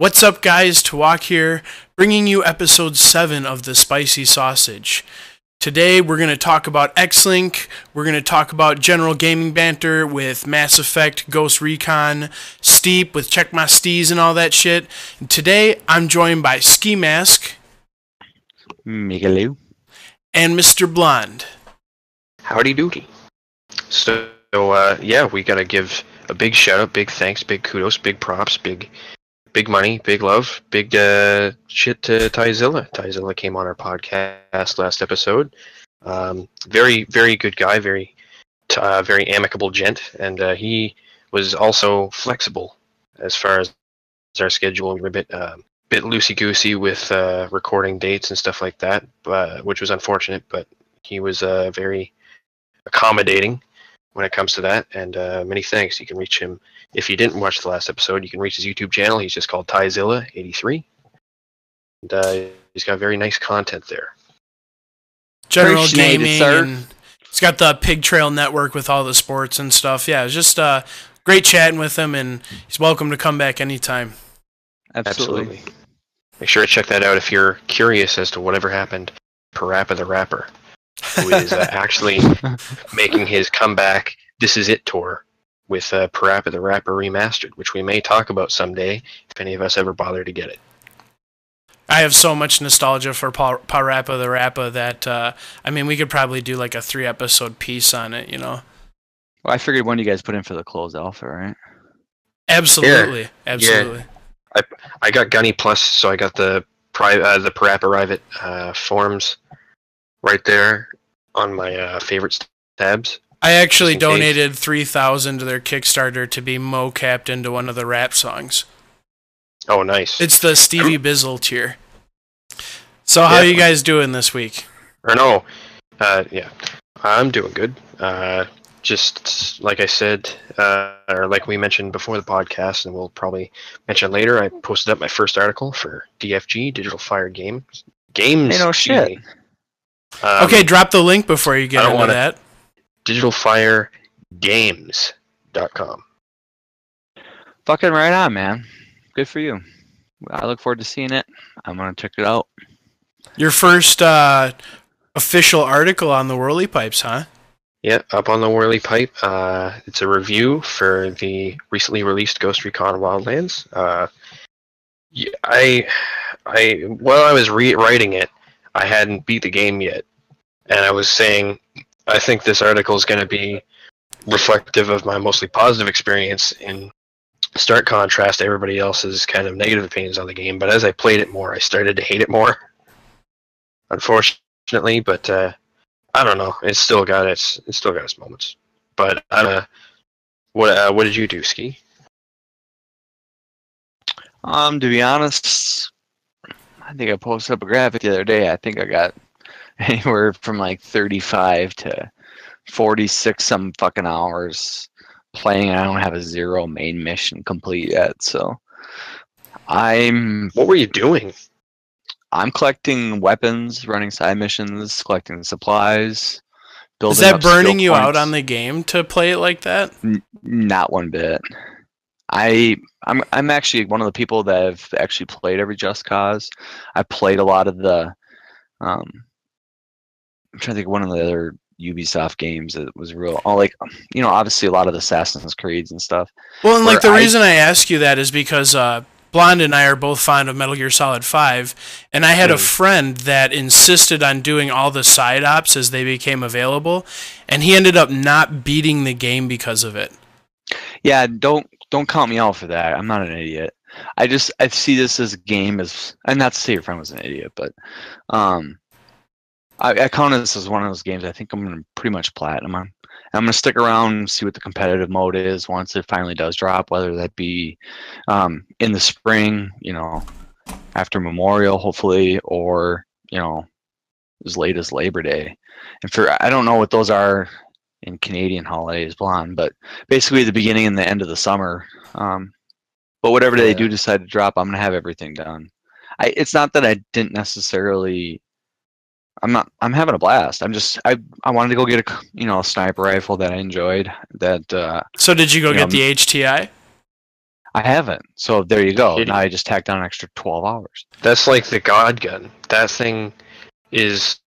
What's up, guys? Tawak here, bringing you episode 7 of The Spicy Sausage. Today, we're going to talk about X Link, we're going to talk about general gaming banter with Mass Effect, Ghost Recon, Steep with Check My Steez and all that shit. And today, I'm joined by Ski Mask Migaloo. and Mr. Blonde. Howdy doody. So, uh, yeah, we gotta give a big shout out, big thanks, big kudos, big props, big, big money, big love, big uh, shit to Tyzilla. Tyzilla came on our podcast last episode. Um, very, very good guy, very, uh, very amicable gent, and uh, he was also flexible as far as our schedule. We were a bit, um bit loosey goosey with uh, recording dates and stuff like that, uh, which was unfortunate, but he was uh, very accommodating when it comes to that. And uh, many thanks. You can reach him if you didn't watch the last episode. You can reach his YouTube channel. He's just called Tyzilla83, and uh, he's got very nice content there. General Appreciate it, gaming. sir. and he's got the Pig Trail Network with all the sports and stuff. Yeah, it just uh, great chatting with him, and he's welcome to come back anytime. Absolutely. Make sure to check that out if you're curious as to whatever happened. to Parappa the Rapper, who is uh, actually making his comeback. This is it tour with uh, Parappa the Rapper remastered, which we may talk about someday if any of us ever bother to get it. I have so much nostalgia for Pa- Parappa the Rappa that uh, I mean we could probably do like a three episode piece on it. You know, Well, I figured one of you guys put in for the closed alpha, right? absolutely, absolutely. Yeah. I I got Gunny Plus, so I got the pri- uh, the Parappa Private uh, forums right there on my uh, favorites tabs. I actually Just case. donated three thousand to their Kickstarter to be mo-capped into one of the rap songs. Oh, nice. It's the Stevie Bizzle tier. So how Yeah. you guys doing this week? or no, uh, yeah, I'm doing good. Uh, just like I said, uh, or like we mentioned before the podcast, and we'll probably mention later. I posted up my first article for DFG Digital Fire Games. Games. Hey, no shit. Um, okay, drop the link before you get I don't into wanna- that. DigitalFireGames.com. Fucking right on, man. Good for you. I look forward to seeing it. I'm gonna check it out. Your first uh, official article on the Whirly Pipes, huh? Yeah, up on the Whirly Pipe. Uh, it's a review for the recently released Ghost Recon Wildlands. Uh, y- I, I, while I was re- writing it, I hadn't beat the game yet, and I was saying, I think this article is going to be reflective of my mostly positive experience in stark contrast to everybody else's kind of negative opinions on the game. But as I played it more, I started to hate it more. Unfortunately, but uh, I don't know. It's still got its it's still got its moments. But uh, what uh, what did you do, Ski? Um, to be honest, I think I posted up a graphic the other day. I think I got anywhere from like 35 to 46 some fucking hours playing. I don't have a zero main mission complete yet, so I'm What were you doing? I'm collecting weapons, running side missions, collecting supplies. Building Is that burning you out on the game to play it like that? Not one bit. I I'm I'm actually one of the people that have actually played every Just Cause. I played a lot of the um I'm trying to think of one of the other Ubisoft games that was real All like you know obviously a lot of the Assassin's Creeds and stuff. Well, and like the I- reason I ask you that is because uh, Blonde and I are both fond of Metal Gear Solid 5, and I had a Mm. friend that insisted on doing all the side ops as they became available, and he ended up not beating the game because of it. Yeah, don't don't count me out for that. I'm not an idiot. I just I see this as a game as and not to say your friend was an idiot, but um I, I count this as one of those games I think I'm gonna pretty much platinum on. I'm gonna stick around and see what the competitive mode is once it finally does drop, whether that be um, in the spring, you know, after Memorial, hopefully, or you know, as late as Labor Day. And for I don't know what those are in Canadian holidays, blonde, but basically the beginning and the end of the summer. Um, but whatever they do decide to drop, I'm gonna have everything done. I it's not that I didn't necessarily I'm not. I'm having a blast. I'm just. I. I wanted to go get a, c- you know, a sniper rifle that I enjoyed. That uh, So did you go Yeah, get the HTI? I haven't. So there you go. Kidding. Now I just tacked on an extra 12 hours. That's like the God gun. That thing is.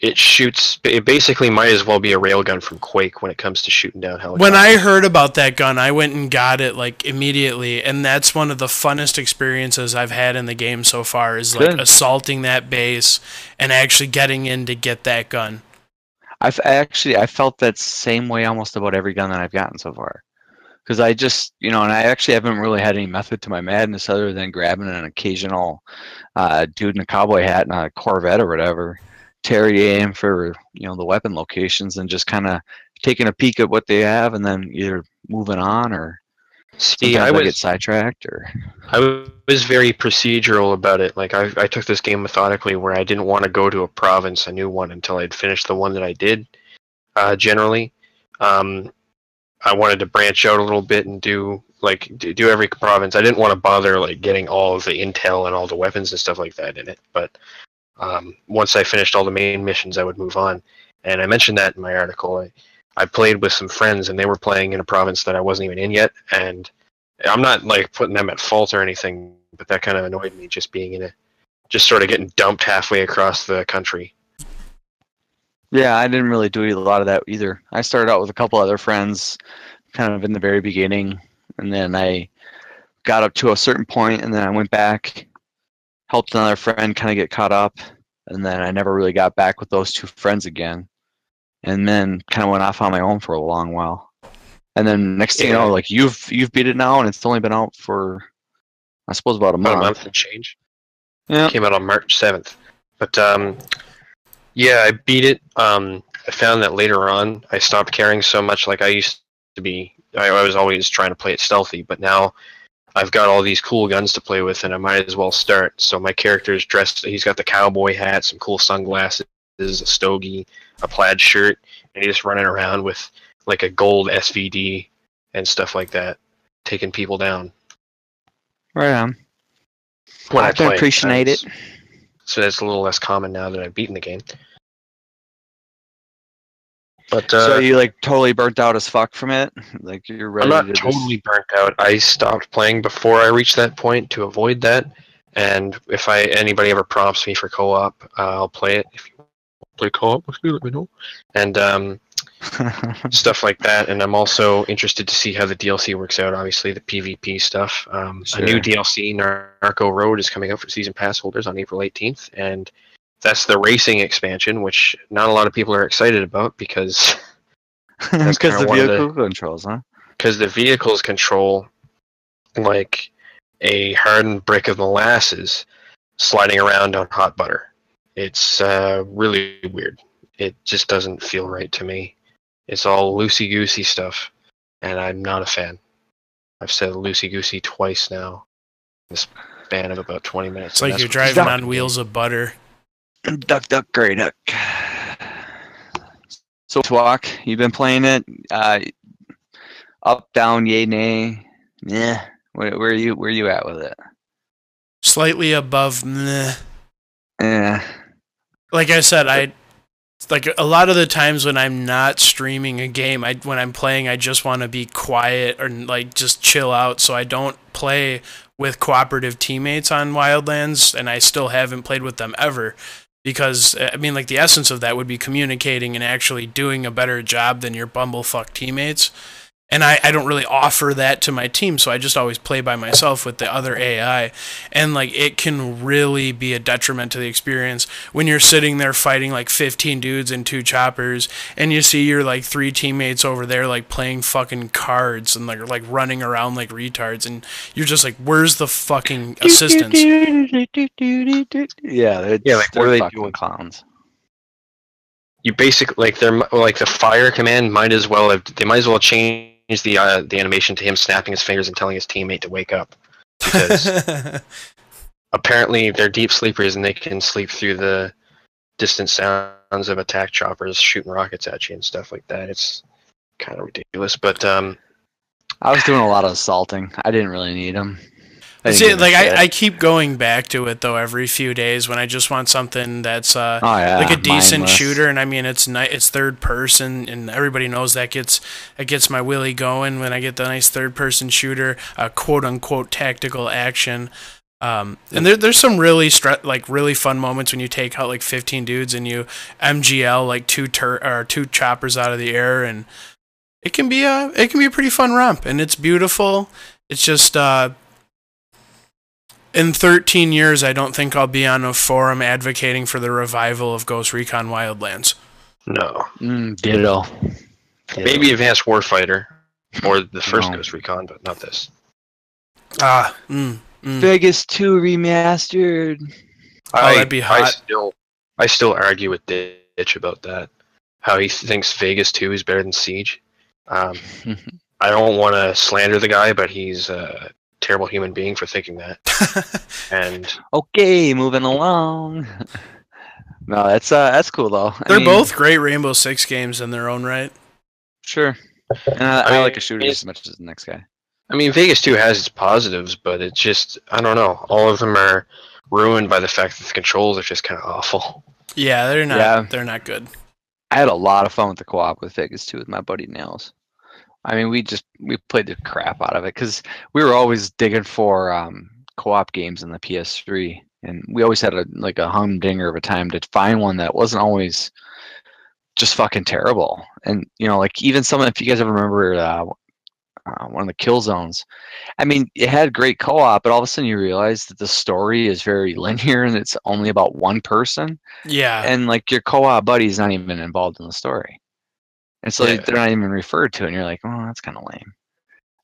It shoots. It basically might as well be a railgun from Quake when it comes to shooting down helicopters. When I heard about that gun, I went and got it like immediately, and that's one of the funnest experiences I've had in the game so far. Is like Good. assaulting that base and actually getting in to get that gun. I've actually I felt that same way almost about every gun that I've gotten so far. Because I just you know, and I actually haven't really had any method to my madness other than grabbing an occasional uh, dude in a cowboy hat and a Corvette or whatever, Terry aim for you know the weapon locations and just kind of taking a peek at what they have and then either moving on or See, sometimes I I, was get sidetracked or I was very procedural about it. Like I, I took this game methodically, where I didn't want to go to a province, a new one, until I'd finished the one that I did. Uh, generally, um, I wanted to branch out a little bit and do like do do every province. I didn't want to bother like getting all of the intel and all the weapons and stuff like that in it. But um, once I finished all the main missions, I would move on. And I mentioned that in my article. I, I played with some friends, and they were playing in a province that I wasn't even in yet, and I'm not like putting them at fault or anything, but that kind of annoyed me just being in a just sort of getting dumped halfway across the country. Yeah, I didn't really do a lot of that either. I started out with a couple other friends kind of in the very beginning, and then I got up to a certain point, and then I went back, helped another friend kind of get caught up, and then I never really got back with those two friends again, and then kind of went off on my own for a long while. And then next thing you know, like you've you've beat it now, and it's only been out for I suppose about a About a month. month and change. Yeah. Came out on March seventh. But um, yeah, I beat it. Um, I found that later on, I stopped caring so much like I used to be. I, I was always trying to play it stealthy, but now I've got all these cool guns to play with, and I might as well start. So my character's dressed. He's got the cowboy hat, some cool sunglasses, a stogie, a plaid shirt, and he's just running around with like a gold SVD and stuff like that, taking people down. Right on. When I can play. appreciate it. So that's a little less common now that I've beaten the game. But uh, so you like totally burnt out as fuck from it? Like you're ready I'm not to just- totally burnt out. I stopped playing before I reached that point to avoid that. And if I anybody ever prompts me for co-op, uh, I'll play it. If you play co-op with me, let me know. And um, stuff like that. And I'm also interested to see how the DLC works out. Obviously, the PvP stuff. Um, A new DLC, Narco Road, is coming out for season pass holders on April 18th, and that's the racing expansion, which not a lot of people are excited about because Because the one of the- vehicle controls, huh? because the vehicles control like a hardened brick of molasses sliding around on hot butter. It's uh, really weird. It just doesn't feel right to me. It's all loosey goosey stuff, and I'm not a fan. I've said loosey goosey twice now. In the span of about 20 minutes. It's like you're driving on wheels of butter. Duck, duck, gray duck. So, Twalk, you've been playing it. Uh, up, down, yay, nay. Yeah. Where, where are you? Where are you at with it? Slightly above meh. Yeah. like I said, I like a lot of the times when I'm not streaming a game, I when I'm playing, I just want to be quiet or like just chill out. So I don't play with cooperative teammates on Wildlands, and I still haven't played with them ever. Because uh, I mean, like the essence of that would be communicating and actually doing a better job than your bumblefuck teammates. And I, I don't really offer that to my team, so I just always play by myself with the other AI. And like it can really be a detriment to the experience when you're sitting there fighting like 15 dudes and two choppers, and you see your like three teammates over there like playing fucking cards and like like running around like retards, and you're just like, where's the fucking assistance? Yeah, it's, Yeah, like, what they're they doing? clowns. You basically like they're like the fire command might as well have they might as well change the uh, the animation to him snapping his fingers and telling his teammate to wake up because apparently they're deep sleepers and they can sleep through the distant sounds of attack choppers shooting rockets at you and stuff like that. It's kind of ridiculous, but um, I was doing a lot of assaulting. I didn't really need them. I See, like. I, I keep going back to it though every few days when I just want something that's uh, oh yeah, like a decent mindless. shooter, and I mean it's ni- it's third person, and everybody knows that gets that gets my willy going when I get the nice third person shooter, uh, quote unquote tactical action. Um, and there, there's some really stre- like really fun moments when you take out like 15 dudes and you MGL like two tur- or two choppers out of the air, and it can be a it can be a pretty fun romp, and it's beautiful. It's just uh, in 13 years, I don't think I'll be on a forum advocating for the revival of Ghost Recon Wildlands. No. Mm, ditto. Ditto. Maybe Advanced Warfighter or the first No. Ghost Recon, but not this. Ah, mm, mm. Vegas 2 remastered. I, that'd be I hot. still, I still argue with Ditch about that. How he thinks Vegas 2 is better than Siege. Um, I don't want to slander the guy, but he's a terrible human being for thinking that. And okay, moving along. no, that's uh, that's cool though. I They're mean, both great Rainbow Six games in their own right. sure. And I, I I mean, like a shooter as much as the next guy. I mean, Vegas 2 has its positives, but it's just, I don't know. All of them are ruined by the fact that the controls are just kind of awful. Yeah, they're not. Yeah. They're not good. I had a lot of fun with the co-op with Vegas 2 with my buddy Nails. I mean, we just we played the crap out of it because we were always digging for um, co-op games in the PS3, and we always had a like a humdinger of a time to find one that wasn't always just fucking terrible. And you know, like even some if you guys ever remember uh, uh, one of the kill zones, I mean, it had great co-op, but all of a sudden you realize that the story is very linear and it's only about one person Yeah. and like your co-op buddy's not even involved in the story and so Yeah. they're not even referred to and you're like oh that's kind of lame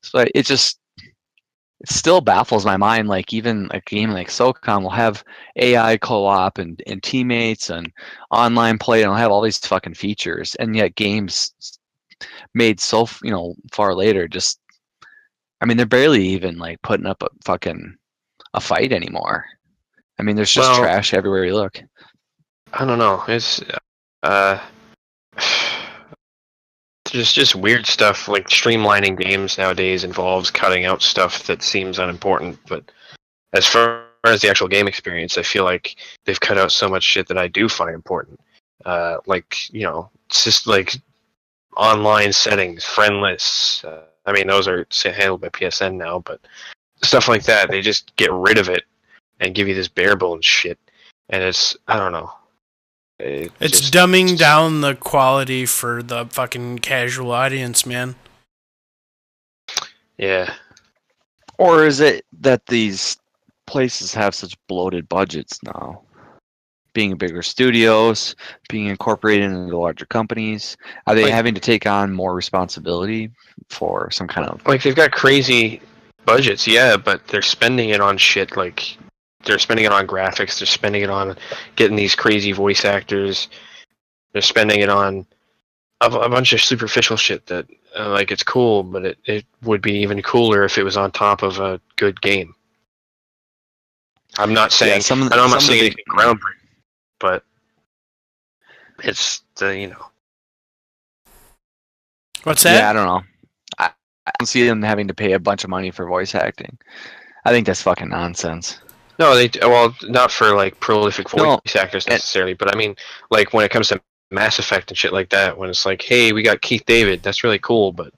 so it just it still baffles my mind like even a game like socom will have ai co-op and, and teammates and online play and it'll have all these fucking features and yet games made so you know far later just i mean they're barely even like putting up a fucking a fight anymore i mean there's just Well- trash everywhere you look I don't know. It's uh, just just weird stuff. Like streamlining games nowadays involves cutting out stuff that seems unimportant. But as far as the actual game experience, I feel like they've cut out so much shit that I do find important. Uh, like you know, just like online settings, friend lists. Uh, I mean, those are handled by PSN now, but stuff like that, they just get rid of it and give you this bare bones shit. And it's I don't know. It it's just- dumbing down the quality for the fucking casual audience, man. Yeah. Or is it that these places have such bloated budgets now? Being bigger studios, being incorporated into larger companies, are they Like- having to take on more responsibility for some kind of? Like they've got crazy budgets, yeah, but they're spending it on shit like they're spending it on graphics, they're spending it on getting these crazy voice actors. They're spending it on a, a bunch of superficial shit that uh, like it's cool, but it, it would be even cooler if it was on top of a good game. I'm not saying yeah, some of the- I know I'm not some of saying the- anything groundbreaking, but it's the you know What's that? Yeah, I don't know. I, I don't see them having to pay a bunch of money for voice acting. I think that's fucking nonsense. No, they well not for like prolific voice No, actors and- necessarily, but I mean like when it comes to Mass Effect and shit like that, when it's like, hey, we got Keith David, that's really cool, but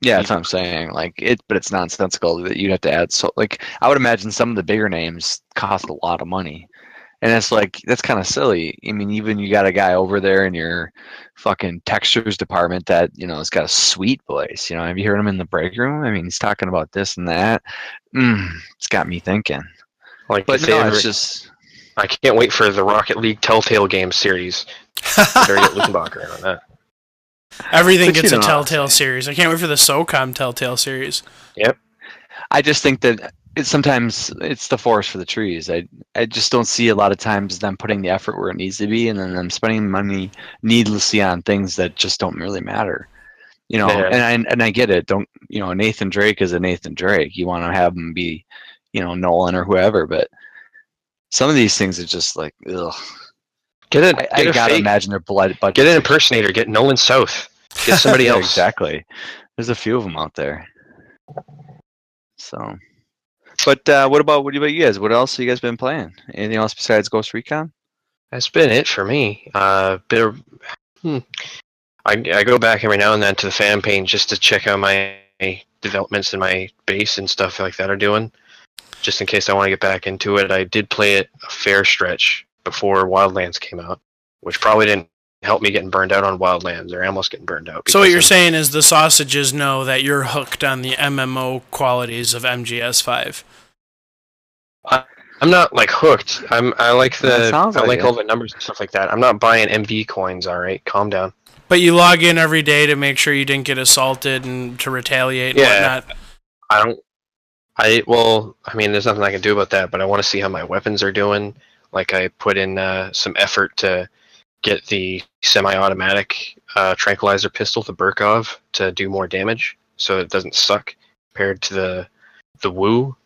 Yeah, that's what I'm saying. Like it, but it's nonsensical that you'd have to add. So, like, I would imagine some of the bigger names cost a lot of money, and it's like that's kind of silly. I mean, even you got a guy over there in your fucking textures department that you know has got a sweet voice. You know, have you heard him in the break room? I mean, he's talking about this and that. Mm, it's got me thinking. Like But if no, it's just I can't wait for the Rocket League Telltale game series. Better get Luckenbacher in on that. Everything But you gets a know Telltale series. I can't wait for the SOCOM Telltale series. Yep. I just think that it's sometimes it's the forest for the trees. I I just don't see a lot of times them putting the effort where it needs to be, and then them spending money needlessly on things that just don't really matter. You know, Yeah. and I and I get it. Don't you know? Nathan Drake is a Nathan Drake. You want to have him be, you know, Nolan or whoever, but some of these things are just like, ugh. Get a, I, I gotta fake, imagine their blood. Get an impersonator, get Nolan South, get somebody Yeah, else. exactly. There's a few of them out there. So, But uh, what about what about you guys? What else have you guys been playing? Anything else besides Ghost Recon? That's been it for me. Uh, bit of, hmm. I, I go back every now and then to the fan page just to check out my developments in my base and stuff like that are doing. Just in case I want to get back into it. I did play it a fair stretch before Wildlands came out, which probably didn't help me getting burned out on Wildlands or almost getting burned out. So what you're I'm- saying is the sausages know that you're hooked on the MMO qualities of MGS5. I'm not like hooked. I'm I like the sounds I like like all the numbers and stuff like that. I'm not buying MB coins. All right, calm down. But you log in every day to make sure you didn't get assaulted and to retaliate and Yeah. whatnot. I don't. I well, I mean, there's nothing I can do about that. But I want to see how my weapons are doing. Like I put in uh, some effort to get the semi-automatic uh, tranquilizer pistol, the Burkov, to do more damage, so it doesn't suck compared to the the Wu.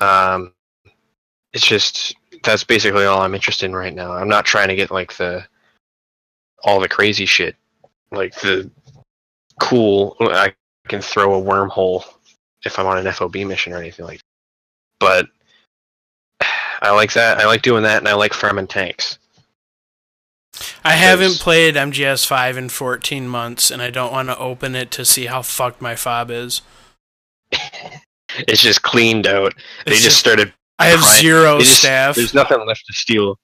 Um, it's just that's basically all I'm interested in right now. I'm not trying to get like the all the crazy shit, like the cool. I can throw a wormhole if I'm on an FOB mission or anything like. That. But I like that. I like doing that, and I like farming tanks. I haven't played MGS5 in 14 months, and I don't want to open it to see how fucked my fob is. It's just cleaned out. They just, just- started. I have prying- zero just- staff. There's nothing left to steal.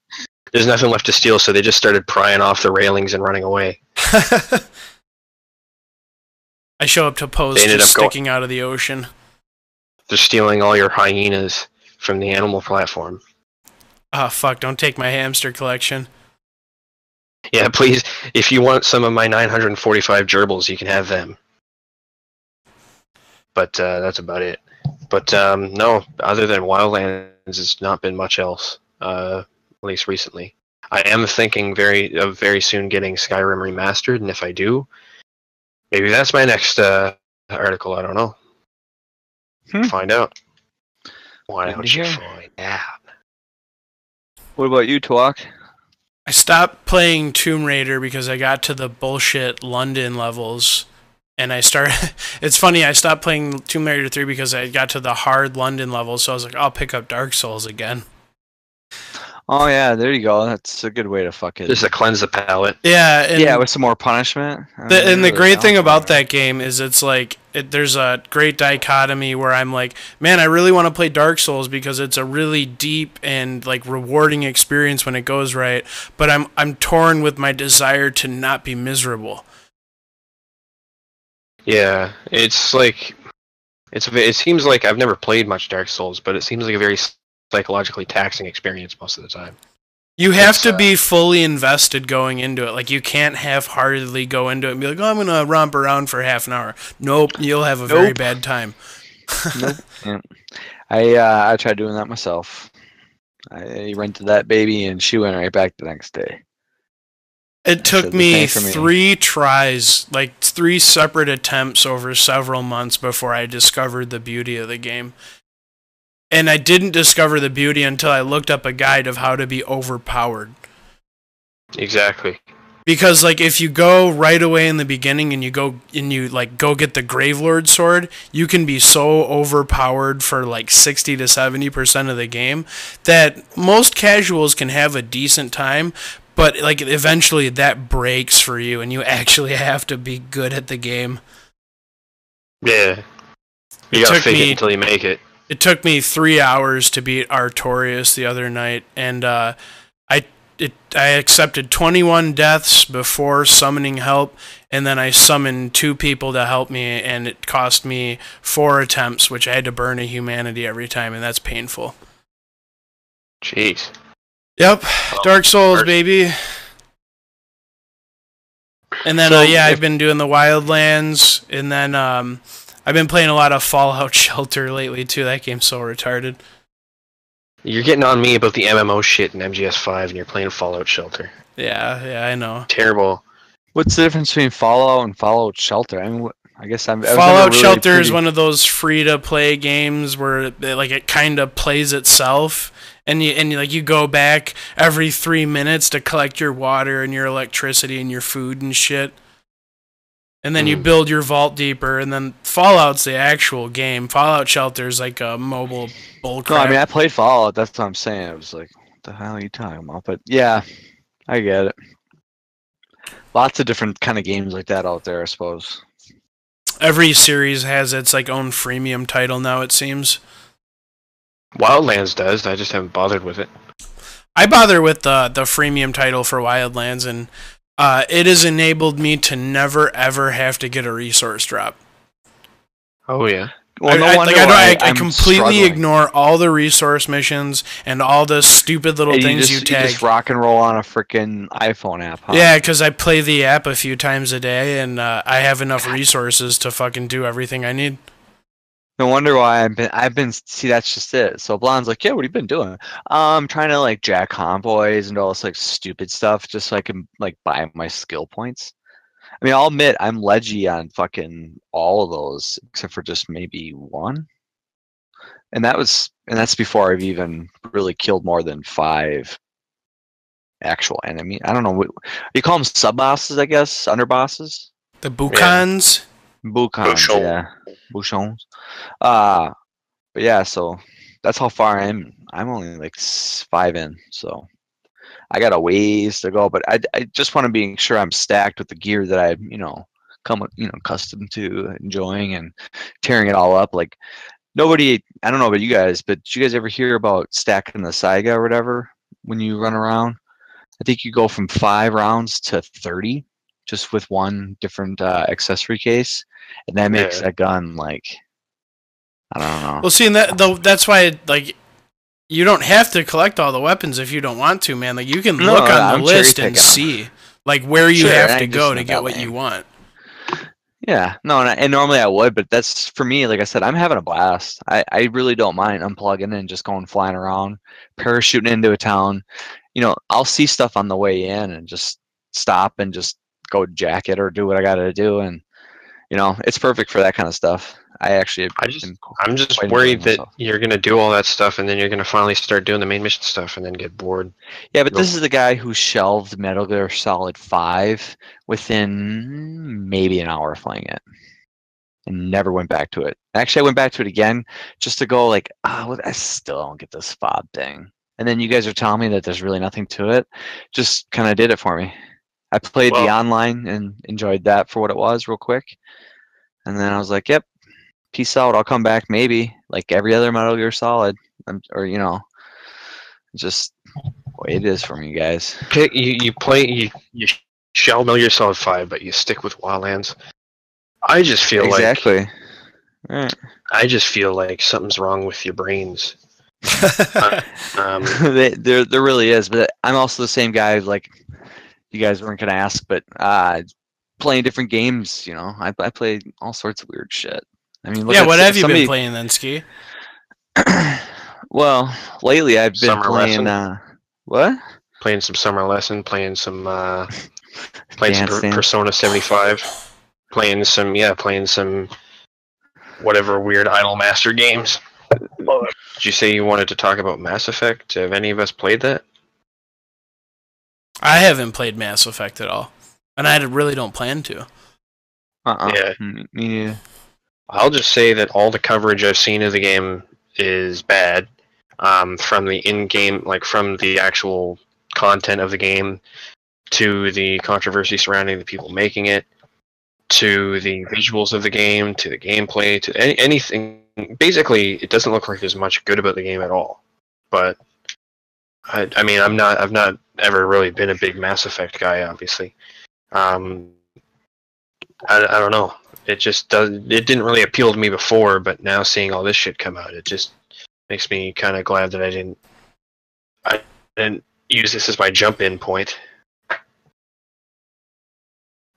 There's nothing left to steal, so they just started prying off the railings and running away. I show up to post They ended just up sticking out of the ocean. They're stealing all your hyenas from the animal platform. Oh fuck! Don't take my hamster collection. Yeah, please. If you want some of my 945 gerbils, you can have them. But uh, that's about it. But um, no, other than Wildlands, it's not been much else. Uh, at least recently. I am thinking very of very soon getting Skyrim remastered, and if I do, maybe that's my next uh, article. I don't know. Hmm. Find out. Why Good don't you hear. find out? What about you, Twalk? I stopped playing Tomb Raider because I got to the bullshit London levels. And I started. It's funny. I stopped playing Tomb Raider 3 because I got to the hard London levels. So I was like, I'll pick up Dark Souls again. Oh yeah, there you go. That's a good way to fuck it. Just to cleanse the palate. Yeah. And yeah, with some more punishment. The, mean, and the great thing down about that game is it's like it, there's a great dichotomy where I'm like, man, I really want to play Dark Souls because it's a really deep and like rewarding experience when it goes right. But I'm I'm torn with my desire to not be miserable. Yeah, it's like it's it seems like I've never played much Dark Souls, but it seems like a very psychologically taxing experience most of the time. You have It's, to uh, be fully invested going into it. Like you can't half-heartedly go into it and be like, "Oh, I'm gonna romp around for half an hour." Nope, you'll have a very bad time. Nope. Yeah. I uh, I tried doing that myself. I rented that baby, and she went right back the next day. It took me for me. three tries, like three separate attempts over several months before I discovered the beauty of the game. And I didn't discover the beauty until I looked up a guide of how to be overpowered. Exactly. Because like if you go right away in the beginning and you go and you like go get the Gravelord sword, you can be so overpowered for like 60 to 70% of the game that most casuals can have a decent time, but like eventually that breaks for you and you actually have to be good at the game. Yeah. You It gotta took fake me- it until you make it. It took me three hours to beat Artorias the other night, and uh, I it I accepted 21 deaths before summoning help, and then I summoned two people to help me, and it cost me four attempts, which I had to burn a humanity every time, and that's painful. Jeez. Yep, Dark Souls, baby. And then So uh, yeah, I've been doing the Wildlands, and then um, I've been playing a lot of Fallout Shelter lately too. That game's so retarded. You're getting on me about the MMO shit in MGS5 and you're playing Fallout Shelter. Yeah, yeah, I know. Terrible. What's the difference between Fallout and Fallout Shelter? I mean, I guess I'm. I was never Fallout really Shelter is one of those free to play games where it, like it kind of plays itself, and you and you, like you go back every three minutes to collect your water and your electricity and your food and shit. And then you Mhm. build your vault deeper, and then Fallout's the actual game. Fallout Shelter's like a mobile bullcrap. No, I mean I played Fallout. That's what I'm saying. I was like, what the hell are you talking about? But yeah, I get it. Lots of different kind of games like that out there, I suppose. Every series has its like own freemium title now. It seems. Wildlands does. I just haven't bothered with it. I bother with the the freemium title for Wildlands, and uh, it has enabled me to never ever have to get a resource drop. Oh yeah. Well, no I, I- like, I, I, I completely struggling. ignore all the resource missions and all the stupid little And you things just, you you just rock and roll on a freaking iPhone app, huh? Yeah, because I play the app a few times a day, and uh, I have enough resources to fucking do everything I need. No wonder why I've been. I've been. See, that's just it. So Blonde's like, yeah, what have you been doing? Um, trying to like jack convoys and all this like stupid stuff, just so I can like buy my skill points. I mean, I'll admit I'm ledgy on fucking all of those, except for just maybe one. And that was, and that's before I've even really killed more than five actual enemy. I don't know what you call them, sub bosses, I guess, under bosses. The Bukans. Buchon. yeah. Buchons. Uh but yeah, so that's how far I'm I'm only like five in, so I got a ways to go, but I, I just want to be sure I'm stacked with the gear that I, you know, come you know, accustomed to enjoying and tearing it all up. Like nobody I don't know about you guys, but did you guys ever hear about stacking the Saiga or whatever when you run around? I think you go from five rounds to thirty just with one different uh, accessory case and that makes Yeah. that gun like I don't know. Well, see, and that though that's why like you don't have to collect all the weapons if you don't want to, man. Like you can No, look on I'm the list and picking 'em. see like where you Sure, have to go to get what lame. you want. Yeah, no, and, I, and normally I would, but that's for me. Like I said, I'm having a blast. I, I really don't mind unplugging and just going flying around, parachuting into a town. You know, I'll see stuff on the way in and just stop and just go jack it or do what I got to do, and you know, it's perfect for that kind of stuff. I actually, I just, I'm just worried that myself. you're gonna do all that stuff and then you're gonna finally start doing the main mission stuff and then get bored. Yeah, but this is the guy who shelved Metal Gear Solid 5 within maybe an hour of playing it and never went back to it. Actually, I went back to it again just to go like, ah, I still don't get this fob thing. And then you guys are telling me that there's really nothing to it. Just kind of did it for me. I played the online and enjoyed that for what it was real quick. And then I was like, yep, peace out. I'll come back maybe like every other Metal Gear Solid. Um, or, you know, just the way it is for me, guys. Okay, you, you play you you shell Metal Gear Solid Five, but you stick with Wildlands. I just feel like exactly. Right. I just feel like something's wrong with your brains. Um, there, there really is. But I'm also the same guy. Like you guys weren't gonna ask, but uh, playing different games. You know, I, I play all sorts of weird shit. I mean, look yeah, at what s- have you been playing then, Ski? well, lately I've been Summer playing. Uh, what? playing some Summer Lesson, playing some uh, playing some per- Persona Seventy Five, playing some yeah, playing some whatever weird Idol Master games. Did you say you wanted to talk about Mass Effect? Have any of us played that? I haven't played Mass Effect at all, and I really don't plan to. Uh-uh. Yeah. Mm, Me neither. I'll just say that all the coverage I've seen of the game is bad. Um, from the in-game, like from the actual content of the game, to the controversy surrounding the people making it, to the visuals of the game, to the gameplay, to any, anything. Basically, it doesn't look like there's much good about the game at all. But I, I mean, I'm not, I've not ever really been a big Mass Effect guy, obviously. Um, I, I don't know. It just does it didn't really appeal to me before but now seeing all this shit come out it just makes me kind of glad that i didn't i didn't use this as my jump in point. I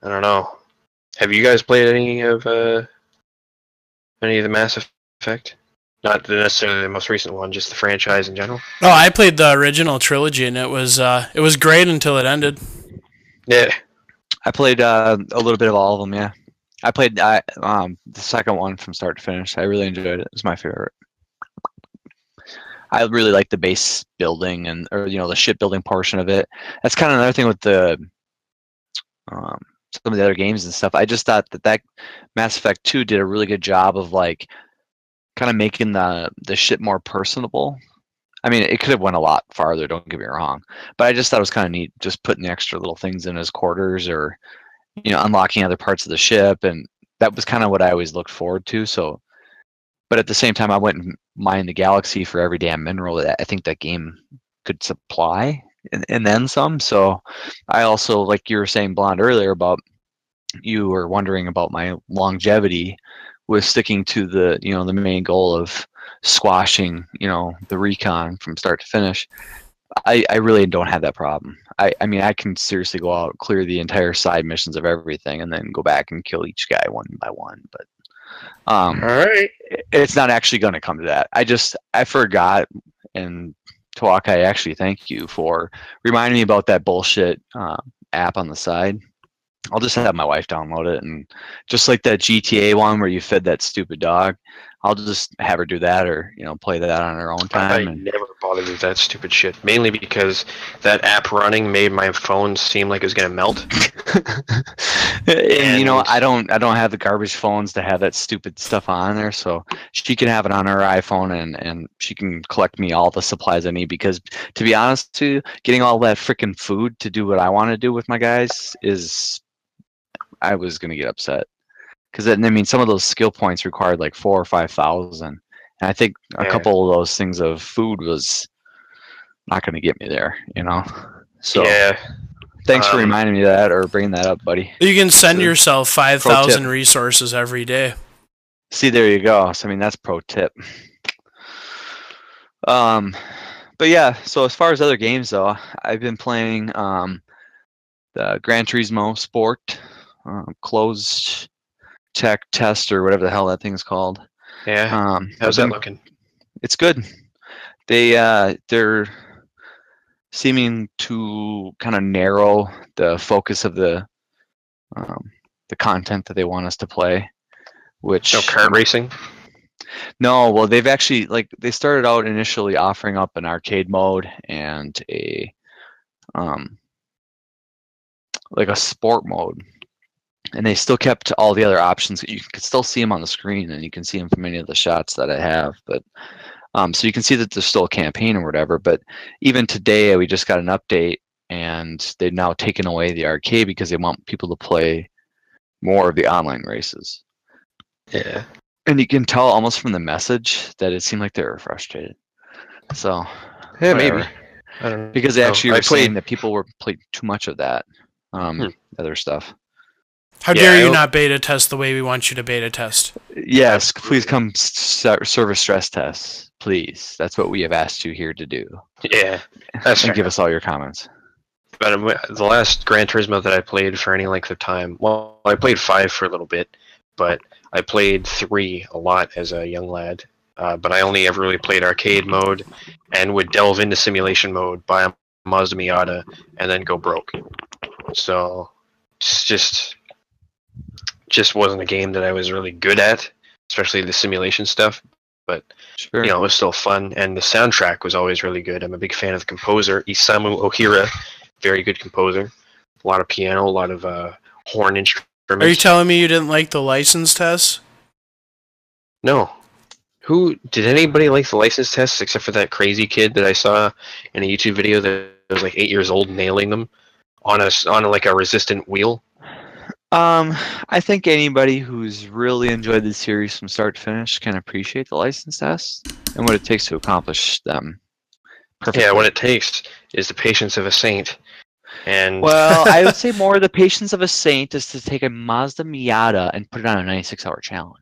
don't know. Have you guys played any of uh any of the mass effect not necessarily the most recent one just the franchise in general Oh, I played the original trilogy, and it was uh, it was great until it ended. yeah I played uh, a little bit of all of them. Yeah, I played I, um, the second one from start to finish. I really enjoyed it. It was my favorite. I really like the base building and or you know the ship building portion of it. That's kind of another thing with the um, some of the other games and stuff. I just thought that that Mass Effect 2 did a really good job of like kind of making the the shit more personable. I mean, it could have went a lot farther. Don't get me wrong, but I just thought it was kind of neat, just putting the extra little things in his quarters, or you know, unlocking other parts of the ship, and that was kind of what I always looked forward to. So, but at the same time, I went and mined the galaxy for every damn mineral that I think that game could supply, and, and then some. So, I also, like you were saying, blonde earlier about you were wondering about my longevity with sticking to the you know the main goal of squashing you know the recon from start to finish i i really don't have that problem. I i mean i can seriously go out clear the entire side missions of everything and then go back and kill each guy one by one but um All right. it's not actually going to come to that. I just i forgot and talk i actually thank you for reminding me about that bullshit uh, app on the side I'll just have my wife download it and just like that GTA one where you fed that stupid dog, I'll just have her do that or you know play that on her own I time. And, never bothered with that stupid shit. Mainly because that app running made my phone seem like it was gonna melt. and you know I don't I don't have the garbage phones to have that stupid stuff on there, so she can have it on her iPhone and and she can collect me all the supplies I need because to be honest to getting all that freaking food to do what I want to do with my guys is I was gonna get upset because I mean some of those skill points required like four or five thousand, and I think a Yeah. couple of those things of food was not gonna get me there, you know. So yeah. thanks for um, reminding me of that or bringing that up, buddy. You can send So, yourself 5,000 resources every day. See, there you go. So I mean, that's pro tip. Um, but yeah. So as far as other games though, I've been playing um, the Gran Turismo Sport um, closed tech test or whatever the hell that thing's called. Yeah. Um, How's that looking? It's good. They uh, they're seeming to kind of narrow the focus of the um, the content that they want us to play. Which No kart racing. no, well, they've actually like they started out initially offering up an arcade mode and a um like a sport mode, and they still kept all the other options. You can still see them on the screen, and you can see them from any of the shots that I have. But um, so you can see that there's still a campaign or whatever. But even today, we just got an update, and they've now taken away the arcade because they want people to play more of the online races. Yeah. And you can tell almost from the message that it seemed like they were frustrated. So Yeah, whatever. maybe. I don't because they actually I were saying played- that people were playing too much of that um, Hmm. other stuff. How Yeah, dare you not beta test the way we want you to beta test? Yes, please come s- s- serve a stress test, please. That's what we have asked you here to do. Yeah. That's and give us all your comments. But um, the last Gran Turismo that I played for any length of time, well, I played five for a little bit, but I played three a lot as a young lad. Uh, but I only ever really played arcade mode, and would delve into simulation mode, buy a Mazda Miata, and then go broke. So it's just just wasn't a game that I was really good at, especially the simulation stuff. But Sure. you know, it was still fun, and the soundtrack was always really good. I'm a big fan of the composer Isamu Ohira, very good composer. A lot of piano, a lot of uh, horn instruments. Are you telling me you didn't like the license test? no. Who did anybody like the license tests except for that crazy kid that I saw in a YouTube video that was like eight years old nailing them on a on like a resistant wheel? Um, I think anybody who's really enjoyed the series from start to finish can appreciate the license test and what it takes to accomplish them. Perfectly. Yeah, what it takes is the patience of a saint. And Well, I would say more the patience of a saint is to take a Mazda Miata and put it on a 96 hour challenge.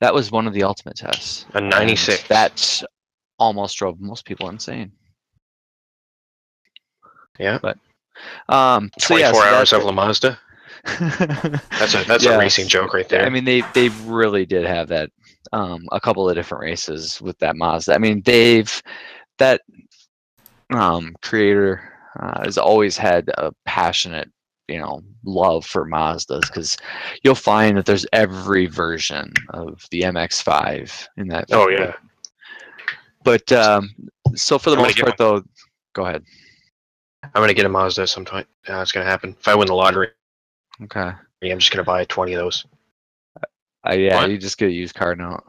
That was one of the ultimate tests. a 96. And That almost drove most people insane. Yeah. But um so yeah, 24 so hours of La Mazda. That's a that's a racing joke right there. I mean, they they really did have that um, a couple of different races with that Mazda. I mean, they've that um, creator uh, has always had a passionate, you know, love for Mazdas because you'll find that there's every version of the MX-5 in that. oh yeah. But um, so for the I'm most part, though, go ahead. I'm gonna get a Mazda sometime. Uh, it's gonna happen if I win the lottery. Okay. Yeah, I'm just gonna buy 20 of those. Uh, yeah, What? you just get a used car now.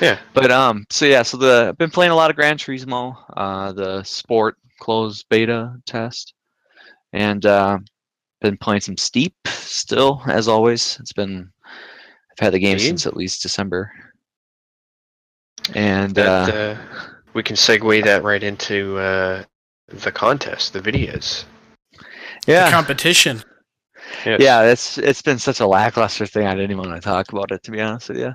Yeah. But um, so yeah, so the I've been playing a lot of Gran Turismo, uh, the sport closed beta test, and uh, been playing some Steep still as always. It's been I've had the game Indeed. since at least December, and That, uh, uh, we can segue that right into uh, the contest, the videos. Yeah. The yeah, competition. Yes. yeah, it's it's been such a lackluster thing. I didn't even want to talk about it to be honest with you.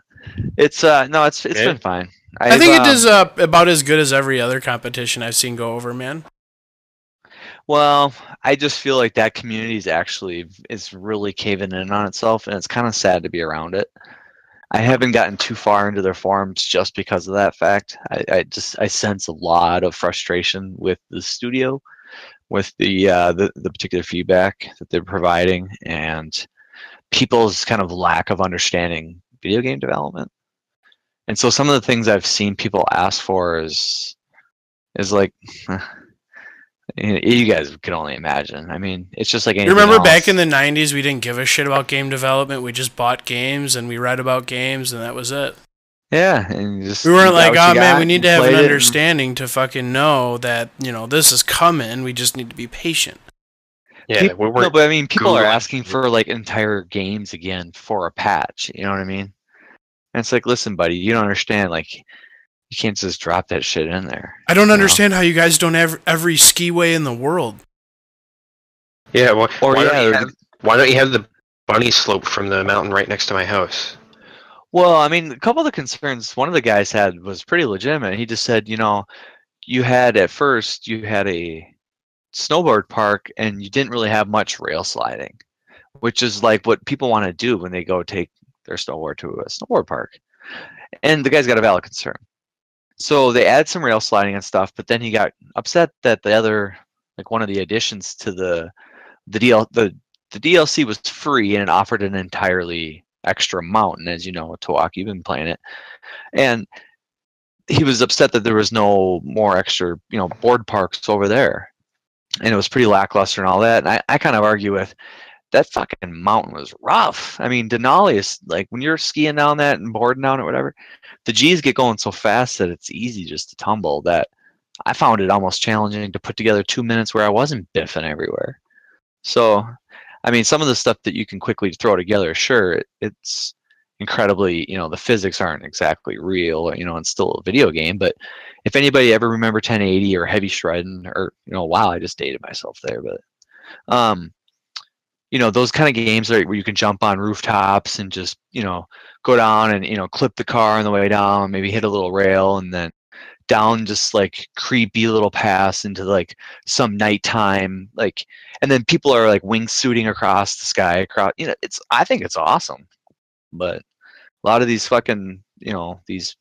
It's uh no, it's it's Yeah. been fine. I think I've, it um, does uh, about as good as every other competition I've seen go over, man. Well, I just feel like that community is actually is really caving in on itself, and it's kind of sad to be around it. I haven't gotten too far into their forums just because of that fact. I, I just I sense a lot of frustration with the studio, with the uh, the the particular feedback that they're providing, and people's kind of lack of understanding video game development. And so some of the things I've seen people ask for is is like you guys can only imagine. I mean, it's just like You remember else. back in the 90s, we didn't give a shit about game development. We just bought games and we read about games, and that was it. Yeah, and just We weren't like, oh man, we need to have an played it, and- understanding to fucking know that, you know, this is coming. We just need to be patient. Yeah, Peop- we no, weren't. but I mean, people are Googling asking for like entire games again for a patch. You know what I mean? And it's like, listen, buddy, you don't understand. Like, you can't just drop that shit in there. I don't No. understand how you guys don't have every skiway in the world. yeah, well, Or why, yeah, don't you have, why don't you have the bunny slope from the mountain right next to my house? Well, I mean, a couple of the concerns one of the guys had was pretty legitimate. He just said, you know, you had at first you had a snowboard park and you didn't really have much rail sliding, which is like what people want to do when they go take their snowboard to a snowboard park. And the guy's got a valid concern. So they add some rail sliding and stuff, but then he got upset that the other like one of the additions to the the DL the the DLC was free and it offered an entirely extra mountain, as you know, Tawak, you've been playing it. And he was upset that there was no more extra, you know, board parks over there. And it was pretty lackluster and all that. And I, I kind of argue with that fucking mountain was rough. I mean, Denali is like when you're skiing down that and boarding down it, whatever, the G's get going so fast that it's easy just to tumble that I found it almost challenging to put together two minutes where I wasn't biffing everywhere. So I mean, some of the stuff that you can quickly throw together, sure, it, it's incredibly, you know, the physics aren't exactly real, you know, it's still a video game. But if anybody ever remember 1080 or Heavy Shredding, or you know, wow, I just dated myself there, but um, you know, those kind of games are where you can jump on rooftops and just, you know, go down and you know, clip the car on the way down, maybe hit a little rail, and then down just like creepy little pass into like some nighttime like and then people are like wingsuiting across the sky across you know it's i think it's awesome but a lot of these fucking you know these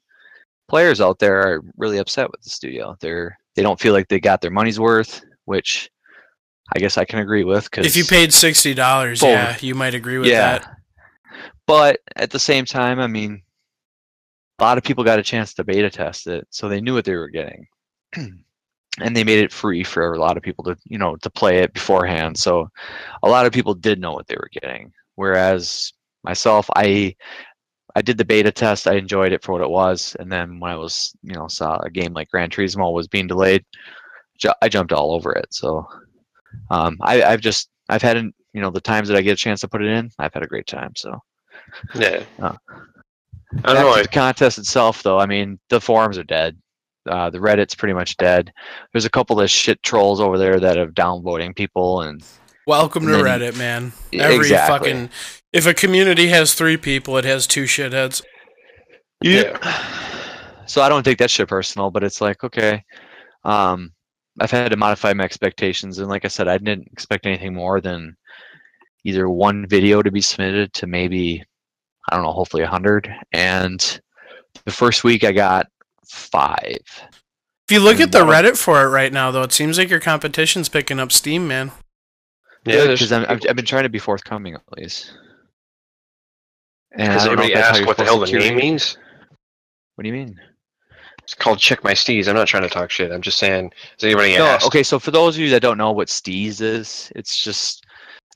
players out there are really upset with the studio they're they don't feel like they got their money's worth which i guess i can agree with because If you paid $60, Full. yeah, you might agree with yeah that. but at the same time i mean a lot of people got a chance to beta test it so they knew what they were getting and they made it free for a lot of people to you know to play it beforehand so a lot of people did know what they were getting whereas myself i i did the beta test i enjoyed it for what it was and then when i was you know saw a game like gran turismo was being delayed ju- i jumped all over it so um i i've just i've had an- you know the times that i get a chance to put it in i've had a great time so Yeah. Oh. I don't know. Back to I, the contest itself, though, I mean, the forums are dead. Uh, the Reddit's pretty much dead. There's a couple of shit trolls over there that are downvoting people, and Welcome to then- Reddit, man. Every exactly. fucking. If a community has three people, it has two shitheads. Yeah. So I don't take that shit personal, but it's like, okay, um, I've had to modify my expectations, and like I said, I didn't expect anything more than either one video to be submitted to maybe, I don't know, hopefully a hundred, and the first week I got five. If you look And at the one of- Reddit for it right now, though, it seems like your competition's picking up steam, man. yeah, because there's- I've, I've been trying to be forthcoming at least. And Has I don't know if anybody that's asked what the hell the supposed to name means? What do you mean? It's called Check My Steez. I'm not trying to talk shit. I'm just saying, has anybody No, asked? okay. So for those of you that don't know what Steez is, it's just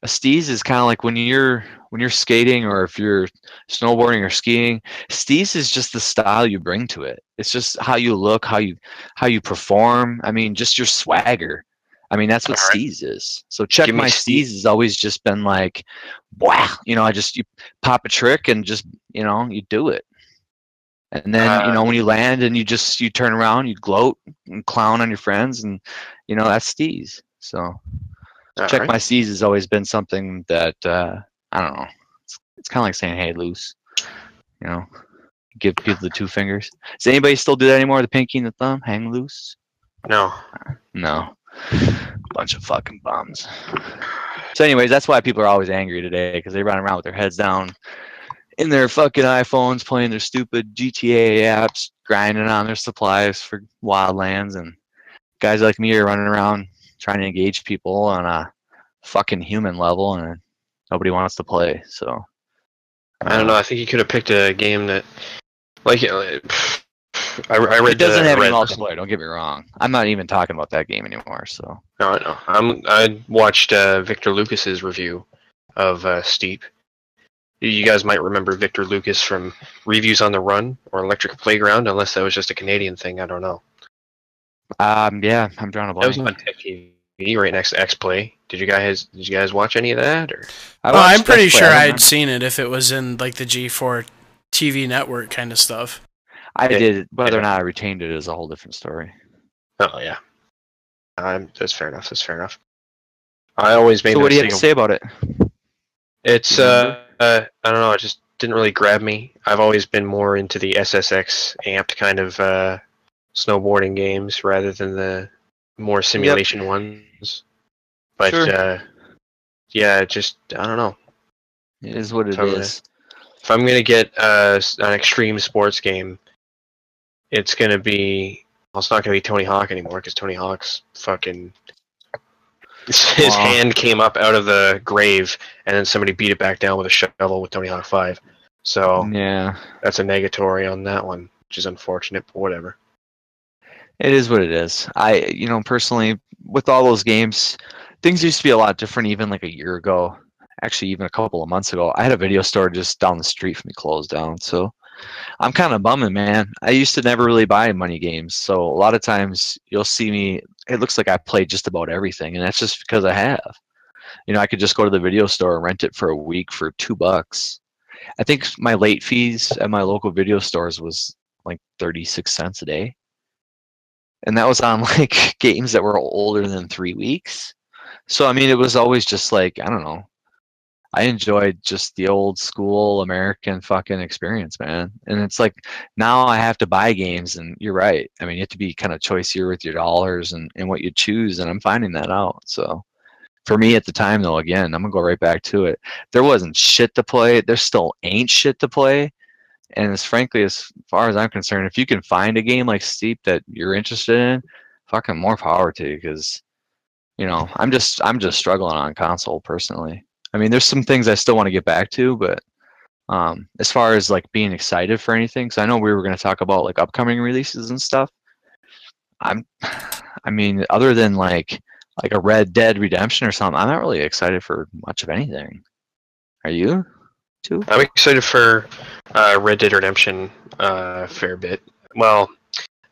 a steez is kind of like when you're when you're skating or if you're snowboarding or skiing steez is just the style you bring to it. It's just how you look how you how you perform. I mean just your swagger. I mean that's what All right. steez is. So check Give my Steez. steez has always just been like wow you know i just you pop a trick and just you know you do it. And then you Uh, know when you land and you just you turn around you gloat and clown on your friends and you know that's steez. So check Alright. my Steez has always been something that uh, I don't know. It's, it's kind of like saying "Hey, loose," you know. Give people the two fingers. Does anybody still do that anymore? The pinky and the thumb, hang loose? No. No. Bunch of fucking bums. So, anyways, that's why people are always angry today because they run around with their heads down in their fucking iPhones, playing their stupid GTA apps, grinding on their supplies for wildlands, and guys like me are running around trying to engage people on a fucking human level, and nobody wants to play. So, I don't know. I think you could have picked a game that, like, uh, I, I read. It doesn't the, have any multiplayer. Don't get me wrong. I'm not even talking about that game anymore. So, No, I know. I'm. I watched uh, Victor Lucas's review of uh, Steep. You guys might remember Victor Lucas from Reviews on the Run or Electric Playground, unless that was just a Canadian thing. I don't know. Um, yeah, I'm drawing a blank. That was on Tech TV right next to X Play. Did you guys? Did you guys watch any of that? Or I Well, I'm pretty Let's Play. sure I don't I'd seen it if it was in like the G4 TV network kind of stuff. I Yeah, did. Whether yeah. or not I retained it is a whole different story. oh yeah, um, that's fair enough. That's fair enough. I always made So, what do you have to say about it? It's uh, uh I don't know, it just didn't really grab me. I've always been more into the SSX amped kind of uh snowboarding games rather than the more simulation ones. But Sure. uh yeah, just I don't know. It is what it is. If I'm gonna get uh an extreme sports game, it's gonna be well, it's not gonna be Tony Hawk anymore because Tony Hawk's fucking his Wow. hand came up out of the grave and then somebody beat it back down with a shovel with Tony Hawk Five. So Yeah, that's a negatory on that one, which is unfortunate, but whatever. It is what it is. I, you know, personally, with all those games, things used to be a lot different. Even like a year ago, actually, even a couple of months ago, I had a video store just down the street from me closed down. So I'm kind of bumming, man. I used to never really buy money games, so a lot of times you'll see me. It looks like I played just about everything, and that's just because I have. You know, I could just go to the video store and rent it for a week for two bucks. I think my late fees at my local video stores was like 36 cents a day. And that was on like games that were older than three weeks. So, I mean, it was always just like, I don't know. I enjoyed just the old school American fucking experience, man. And it's like now I have to buy games, and you're right. I mean, you have to be kind of choicier with your dollars and, and what you choose, and I'm finding that out. So, for me at the time, though, again, I'm gonna go right back to it. There wasn't shit to play. There still ain't shit to play. And as frankly, as far as I'm concerned, if you can find a game like Steep that you're interested in, fucking more power to you. Because, you know, I'm just I'm just struggling on console personally. I mean, there's some things I still want to get back to, but um, as far as like being excited for anything, because I know we were going to talk about like upcoming releases and stuff. I'm, I mean, other than like like a Red Dead Redemption or something, I'm not really excited for much of anything. Are you? Too? I'm excited for uh, Red Dead Redemption uh, a fair bit. Well,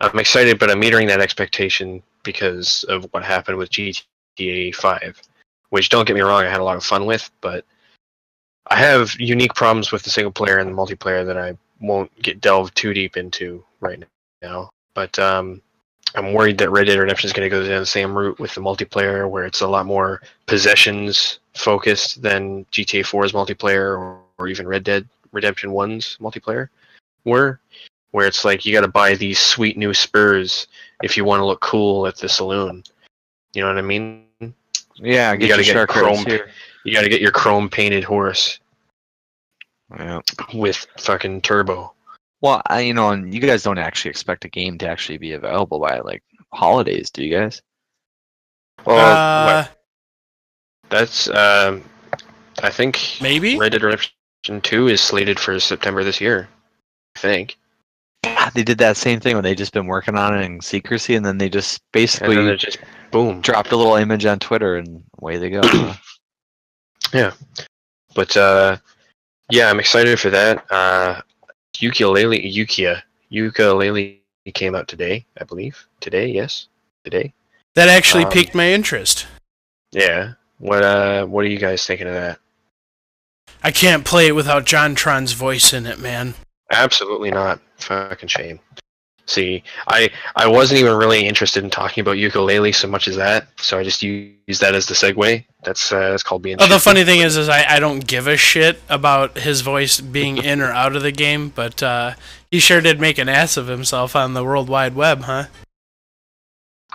I'm excited, but I'm metering that expectation because of what happened with GTA 5, which don't get me wrong, I had a lot of fun with, but I have unique problems with the single player and the multiplayer that I won't get delved too deep into right now. But um, I'm worried that Red Dead Redemption is going to go down the same route with the multiplayer, where it's a lot more possessions focused than GTA 4's multiplayer or, or even Red Dead Redemption 1's multiplayer were, where it's like you got to buy these sweet new spurs if you want to look cool at the saloon. You know what I mean? Yeah, You get gotta your get chrome- here. You got to get your chrome painted horse Yeah. with fucking turbo. Well, I, you know, and you guys don't actually expect a game to actually be available by like holidays, do you guys? Well, uh, what- that's um, I think maybe. Red Dead Redemption 2 is slated for September this year. I think. God, they did that same thing when they just been working on it in secrecy, and then they just basically it just boom. dropped a little image on Twitter, and away they go. yeah, But uh, yeah, I'm excited for that. Uh, Yooka-Laylee, Yooka, Yooka-Laylee came out today, I believe. Today, yes, today. That actually Um, piqued my interest. Yeah. What uh, what are you guys thinking of that? I can't play it without JonTron's voice in it, man. Absolutely not. Fucking shame. See, I I wasn't even really interested in talking about Yooka-Laylee so much as that, so I just used that as the segue. That's uh, that's called being. Oh, the funny thing is, is I, I don't give a shit about his voice being in or out of the game, but uh, he sure did make an ass of himself on the World Wide Web, huh?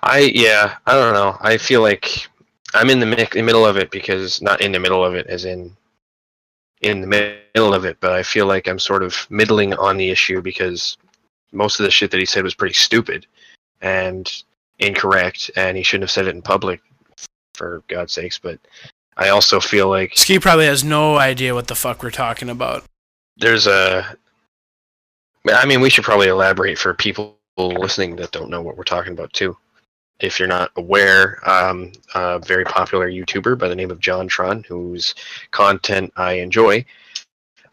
I yeah, I don't know. I feel like I'm in the mi- the middle of it because not in the middle of it as in in the middle of it, but I feel like I'm sort of middling on the issue because most of the shit that he said was pretty stupid and incorrect, and he shouldn't have said it in public for God's sakes. But I also feel like Ski probably has no idea what the fuck we're talking about. there's a. I mean, we should probably elaborate for people listening that don't know what we're talking about too. If you're not aware, um, a very popular YouTuber by the name of JonTron, whose content I enjoy,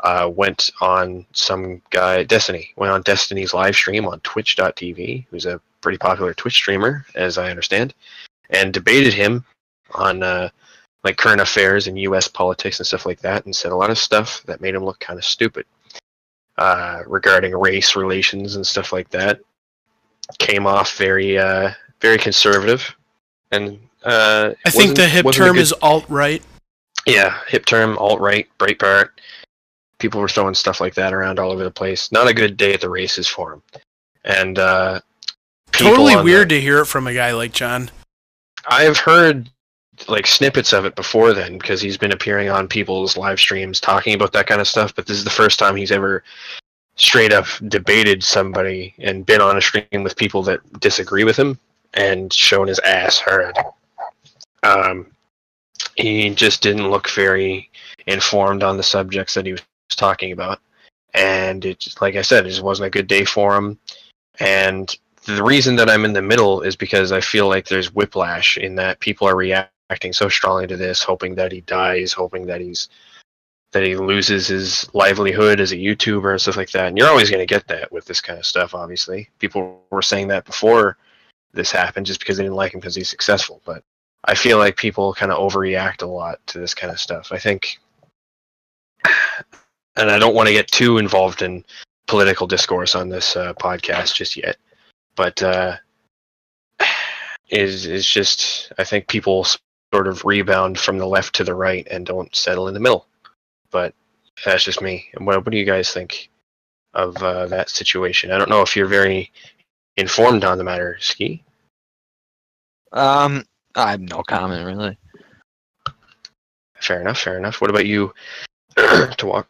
uh, went on some guy Destiny went on Destiny's live stream on Twitch.tv, who's a pretty popular Twitch streamer, as I understand, and debated him on uh, like current affairs and U.S. politics and stuff like that, and said a lot of stuff that made him look kind of stupid uh, regarding race relations and stuff like that. Came off very, uh, very conservative, and uh, I think the hip term good- is alt right. yeah, hip term, alt right, Breitbart. People were throwing stuff like that around all over the place. Not a good day at the races for him. And uh, Totally on the- weird to hear it from a guy like John. I've heard like snippets of it before then because he's been appearing on people's live streams talking about that kind of stuff. But this is the first time he's ever straight up debated somebody and been on a stream with people that disagree with him and shown his ass hard. Um, he just didn't look very informed on the subjects that he was talking about, and it just, like I said, it just wasn't a good day for him. And the reason that I'm in the middle is because I feel like there's whiplash in that people are reacting so strongly to this, hoping that he dies, hoping that he's that he loses his livelihood as a YouTuber and stuff like that. And you're always going to get that with this kind of stuff. Obviously, people were saying that before this happened, just because they didn't like him because he's successful. But I feel like people kind of overreact a lot to this kind of stuff. I think, and I don't want to get too involved in political discourse on this uh, podcast just yet but uh, is is just I think people sort of rebound from the left to the right and don't settle in the middle. But that's just me. What what do you guys think of uh, that situation? I don't know if you're very informed on the matter, Ski. Um, I have no comment really. Fair enough. Fair enough. What about you, Tawak?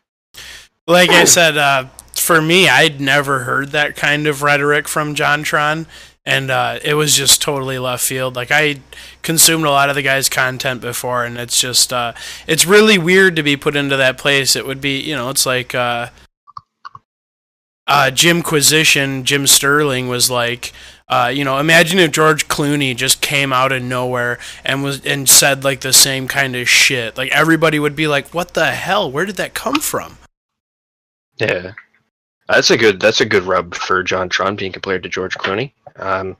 Like I said, uh, for me, I'd never heard that kind of rhetoric from JonTron, and uh, it was just totally left field. Like I consumed a lot of the guy's content before, and it's just uh, it's really weird to be put into that place. It would be, you know, it's like uh, uh, Jimquisition, Jim Sterling was like. Uh, you know, imagine if George Clooney just came out of nowhere and was and said like the same kind of shit. Like everybody would be like, "What the hell? Where did that come from?" Yeah, that's a good that's a good rub for JonTron being compared to George Clooney. Um,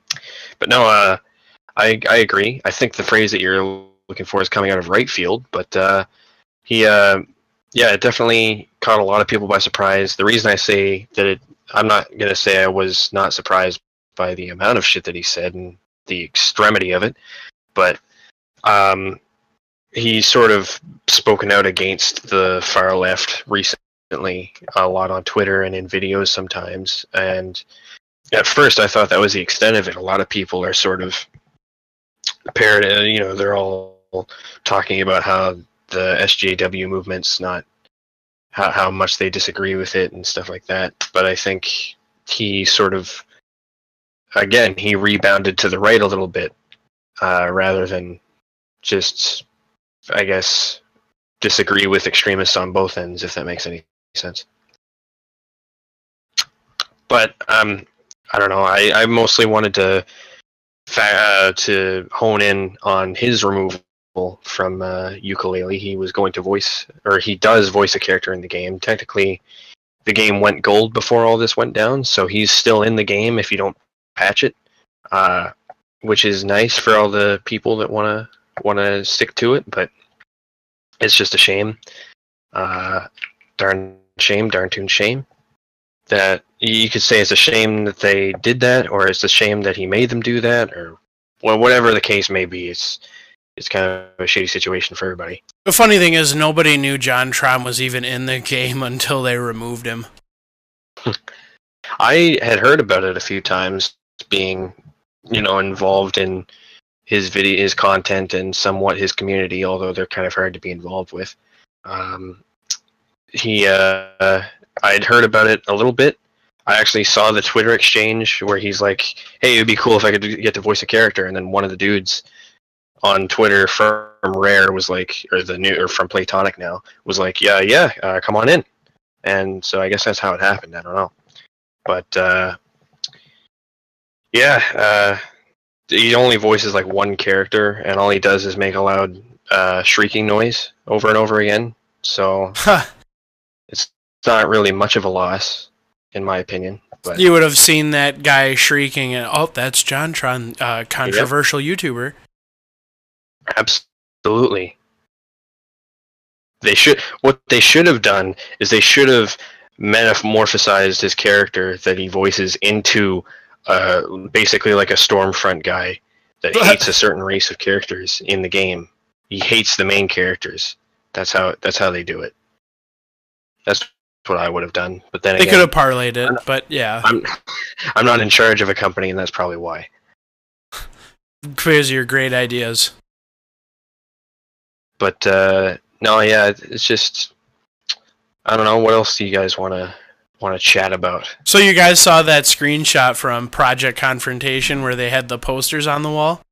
but no, uh, I I agree. I think the phrase that you're looking for is coming out of right field, but uh, he uh, yeah, it definitely caught a lot of people by surprise. The reason I say that it, I'm not gonna say I was not surprised by the amount of shit that he said and the extremity of it, but um, sort of spoken out against the far left recently a lot on Twitter and in videos sometimes. And at first, I thought that was the extent of it. A lot of people are sort of paired, uh, you know, they're all talking about how the SJW movement's not how, how much they disagree with it and stuff like that. But I think he sort of, again, he rebounded to the right a little bit uh, rather than just, I guess, disagree with extremists on both ends, if that makes any sense. But um, I don't know. I, I mostly wanted to uh, to hone in on his removal from uh, Yooka-Laylee. He was going to voice, or he does voice a character in the game. Technically, the game went gold before all this went down, so he's still in the game if you don't patch it, uh, which is nice for all the people that want to want to stick to it. But it's just a shame, uh, darn shame, darn tune shame that you could say it's a shame that they did that, or it's a shame that he made them do that, or well, whatever the case may be. It's it's kind of a shitty situation for everybody. The funny thing is, nobody knew JonTron was even in the game until they removed him. I had heard about it a few times, being you know involved in his video, his content, and somewhat his community. Although they're kind of hard to be involved with. Um, he, uh, I'd heard about it a little bit. I actually saw the Twitter exchange where he's like, "Hey, it'd be cool if I could get to voice a character," and then one of the dudes on Twitter from Rare was like, or the new, or from Playtonic now was like, "Yeah, yeah, uh, come on in." And so I guess that's how it happened. I don't know, but uh, yeah, uh, he only voices like one character, and all he does is make a loud uh, shrieking noise over and over again. So Huh. it's not really much of a loss, in my opinion. But You would have seen that guy shrieking, and oh, that's JonTron, uh, controversial YouTuber. absolutely, they should. What they should have done is they should have metamorphosized his character that he voices into uh, basically like a Stormfront guy that hates a certain race of characters in the game. He hates the main characters. That's how. That's how they do it. That's what I would have done. But then They again, could have parlayed it, but yeah, I'm I'm not in charge of a company, and that's probably why. because your great ideas. But uh, no, yeah, it's just I don't know. What else do you guys want to want to chat about? So you guys saw that screenshot from Project Confrontation where they had the posters on the wall?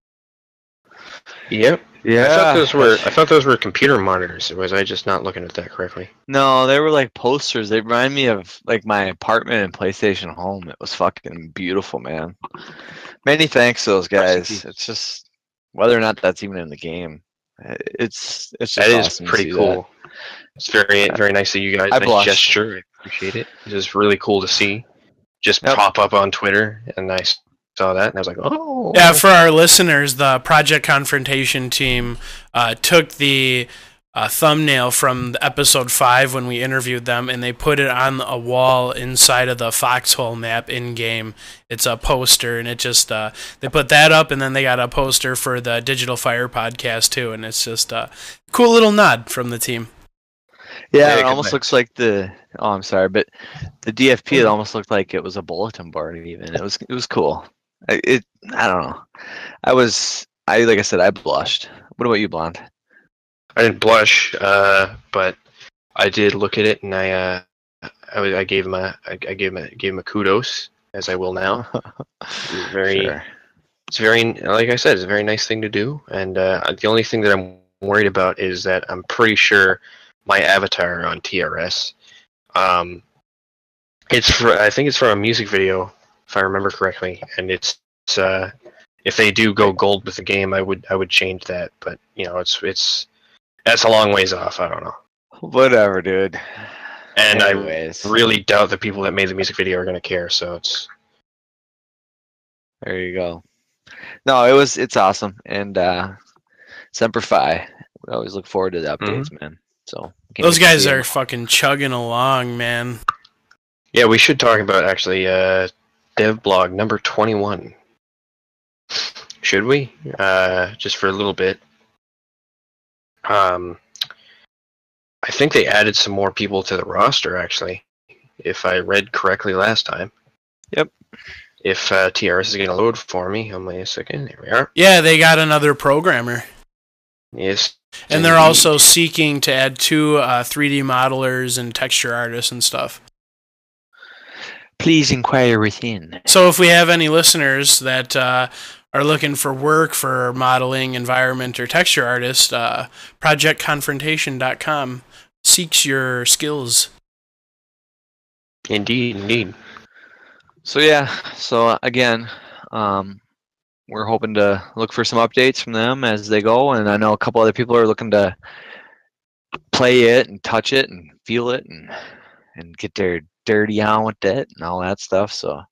Yep. Yeah. I thought those were I thought those were computer monitors. Was I just not looking at that correctly? No, they were like posters. They remind me of like my apartment and PlayStation home. It was fucking beautiful, man. Many thanks to those guys. It's just whether or not that's even in the game. Uh, It's it's just That is awesome to pretty see cool. It's very very nice of you guys. I nice blushed. gesture. I appreciate it. It is really cool to see. Just Yep. pop up on Twitter, and I saw that, and I was like, oh. Yeah, for our listeners, the Project Confrontation team uh, took the uh, thumbnail from episode five when we interviewed them, and they put it on a wall inside of the Foxhole map in game. It's a poster, and it just uh, they put that up, and then they got a poster for the Digital Fire podcast too, and it's just a cool little nod from the team. Yeah, Yeah, it almost looks like the. Oh, I'm sorry, but the DFP. It almost looked like it was a bulletin board. Even it was. It was cool. I- It. I don't know. I was. I like I said. I blushed. What about you, blonde? I didn't blush, uh, but I did look at it, and I uh, I, I gave him a I, I gave him a gave him a kudos, as I will now. It's very Sure. it's very like I said, it's a very nice thing to do. And uh, the only thing that I'm worried about is that I'm pretty sure my avatar on TRS, um, it's for I think it's from a music video if I remember correctly, and it's, it's uh, if they do go gold with the game, I would I would change that. But you know, it's it's that's a long ways off. I don't know. Whatever, dude. And Anyways, I really doubt the people that made the music video are going to care. So it's there you go. No, it was. It's awesome, and uh Semper Fi. We always look forward to the updates, man. So can't Those guys are fucking chugging along, man. yeah, we should talk about actually uh, dev blog number twenty one. Should we? Uh, just for a little bit. Um, I think they added some more people to the roster actually, if I read correctly last time. Yep. If uh, TRS is going to load for me, hold me a second. There we are. Yeah, they got another programmer. Yes. And they're also seeking to add two uh, 3D modelers and texture artists and stuff. Please inquire within. So if we have any listeners that uh, are looking for work for modeling, environment, or texture artist, uh, projectconfrontation.com seeks your skills. Indeed, indeed. So yeah. So again, um, we're hoping to look for some updates from them as they go, and I know a couple other people are looking to play it and touch it and feel it and and get their dirty on with it and all that stuff. So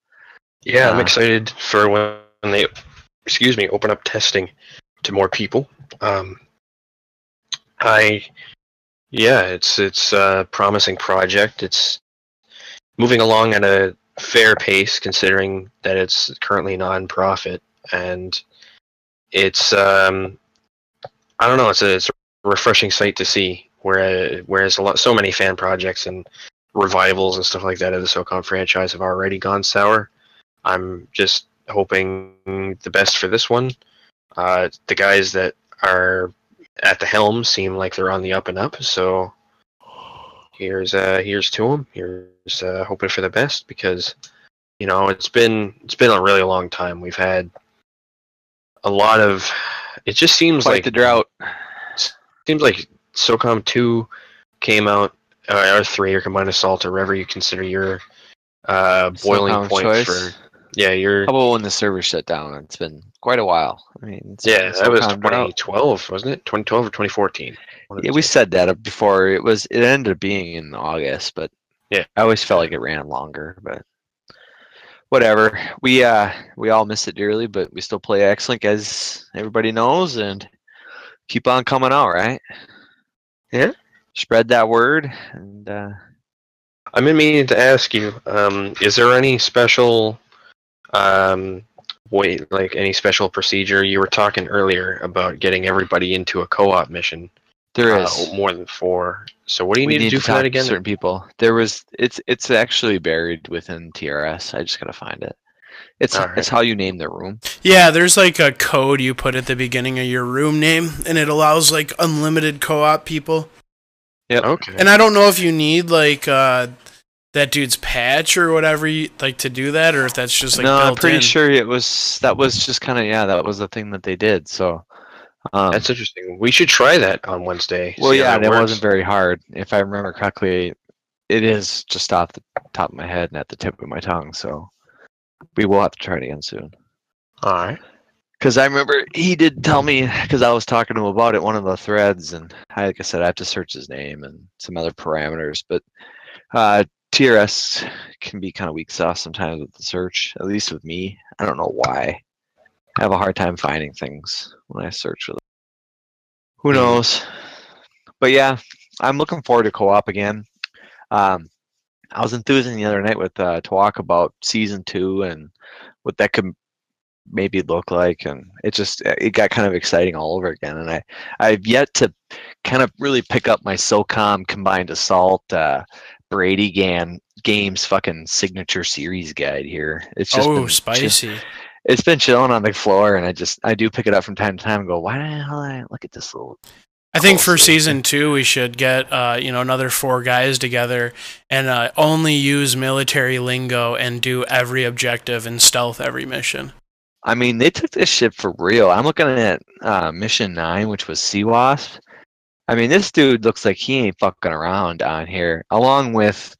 Yeah, I'm Uh, excited for when they, excuse me, open up testing to more people. Um, I, yeah, it's it's a promising project. It's moving along at a fair pace, considering that it's currently non-profit, and it's um, I don't know, it's a it's a refreshing sight to see. Whereas whereas a lot so many fan projects and revivals and stuff like that of the SOCOM franchise have already gone sour. I'm just hoping the best for this one. Uh, the guys that are at the helm seem like they're on the up and up, so here's uh here's to them. Here's uh, hoping for the best because you know it's been it's been a really long time. We've had a lot of. It just seems quite like the drought. seems like SOCOM two came out uh, or three or combined assault or whatever you consider your uh, boiling SOCOM point choice. for yeah your How about when the server shut down? It's been quite a while. I mean, it's yeah that was SOCOM drought. 2012 wasn't it 2012 or 2014 Yeah, we said that before. It was. It ended up being in August, but Yeah. I always felt like it ran longer. But whatever. We uh we all miss it dearly, but we still play X-Link as everybody knows, and keep on coming out, right? Yeah. Spread that word, and uh, I'm meaning to ask you um, is there any special um, wait like any special procedure you were talking earlier about getting everybody into a co-op mission there uh, is. more than four so what do you we need, to do for talk that again certain people. There was. It's it's actually buried within TRS. I just gotta find it. It's Alright. it's how you name the room. Yeah, there's like a code you put at the beginning of your room name, and it allows like unlimited co-op people. Yeah. Okay And I don't know if you need like uh, that dude's patch or whatever you like to do that, or if that's just like no, I'm pretty in. sure it was that was just kind of yeah, that was the thing that they did. So, um, That's interesting. We should try that on Wednesday. well, yeah, it and it works. wasn't very hard. If I remember correctly, it is just off the top of my head and at the tip of my tongue. So, we will have to try it again soon. All right. Because I remember he did tell me because I was talking to him about it one of the threads, and I, like I said, I have to search his name and some other parameters. But uh, TRS can be kind of weak sauce sometimes with the search, at least with me. I don't know why. I have a hard time finding things when I search for them. Who Hmm. knows? But yeah, I'm looking forward to co-op again. Um, I was enthusing the other night with uh, talk about season two and what that could maybe look like, and it just it got kind of exciting all over again. And I I've yet to kind of really pick up my SOCOM combined assault uh, Brady Gan games fucking signature series guide here. It's just Oh, been spicy. it's been chilling on the floor, and I just I do pick it up from time to time and go, why the hell did I look at this little I think for season two, we should get uh, you know another four guys together and uh, only use military lingo and do every objective and stealth every mission. I mean, they took this shit for real. I'm looking at uh, Mission Nine, which was Sea Wasp. I mean, this dude looks like he ain't fucking around on here, along with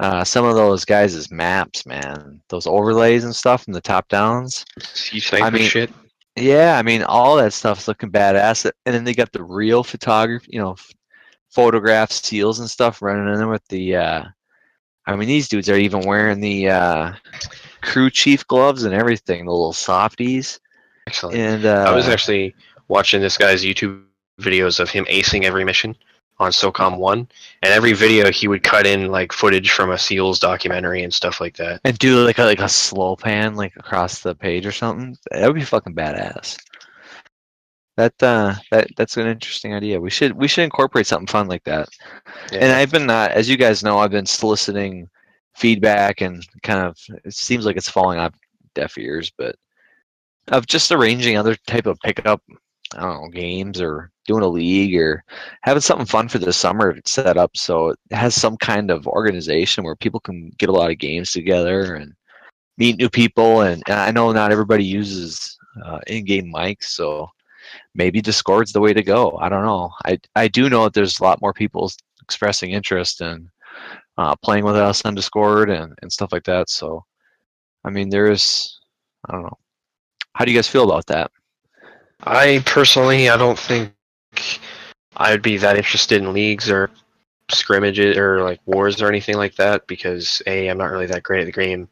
uh, some of those guys' maps, man. Those overlays and stuff from the top downs. See sniper I mean- shit. Yeah, I mean, all that stuff's looking badass. And then they got the real photography, you know, f- photograph seals and stuff running in there with the. Uh, I mean, these dudes are even wearing the uh, crew chief gloves and everything, the little softies. Excellent. And uh, I was actually watching this guy's YouTube videos of him acing every mission on SOCOM One, and every video he would cut in like footage from a SEALs documentary and stuff like that. and do like a, like a slow pan like across the page or something. That would be fucking badass. That uh, that that's an interesting idea. We should we should incorporate something fun like that. And I've been, uh, as you guys know, I've been soliciting feedback and kind of. It seems like it's falling on deaf ears, but of just arranging other type of pickup. I don't know games or doing a league or having something fun for the summer set up so it has some kind of organization where people can get a lot of games together and meet new people. And, and I know not everybody uses uh, in-game mics, so maybe Discord's the way to go. I don't know. I I do know that there's a lot more people expressing interest in uh, playing with us on Discord and, and stuff like that. So, I mean, there is, I don't know. How do you guys feel about that? I personally, I don't think I'd be that interested in leagues or scrimmages or like wars or anything like that because a I'm not really that great at the game,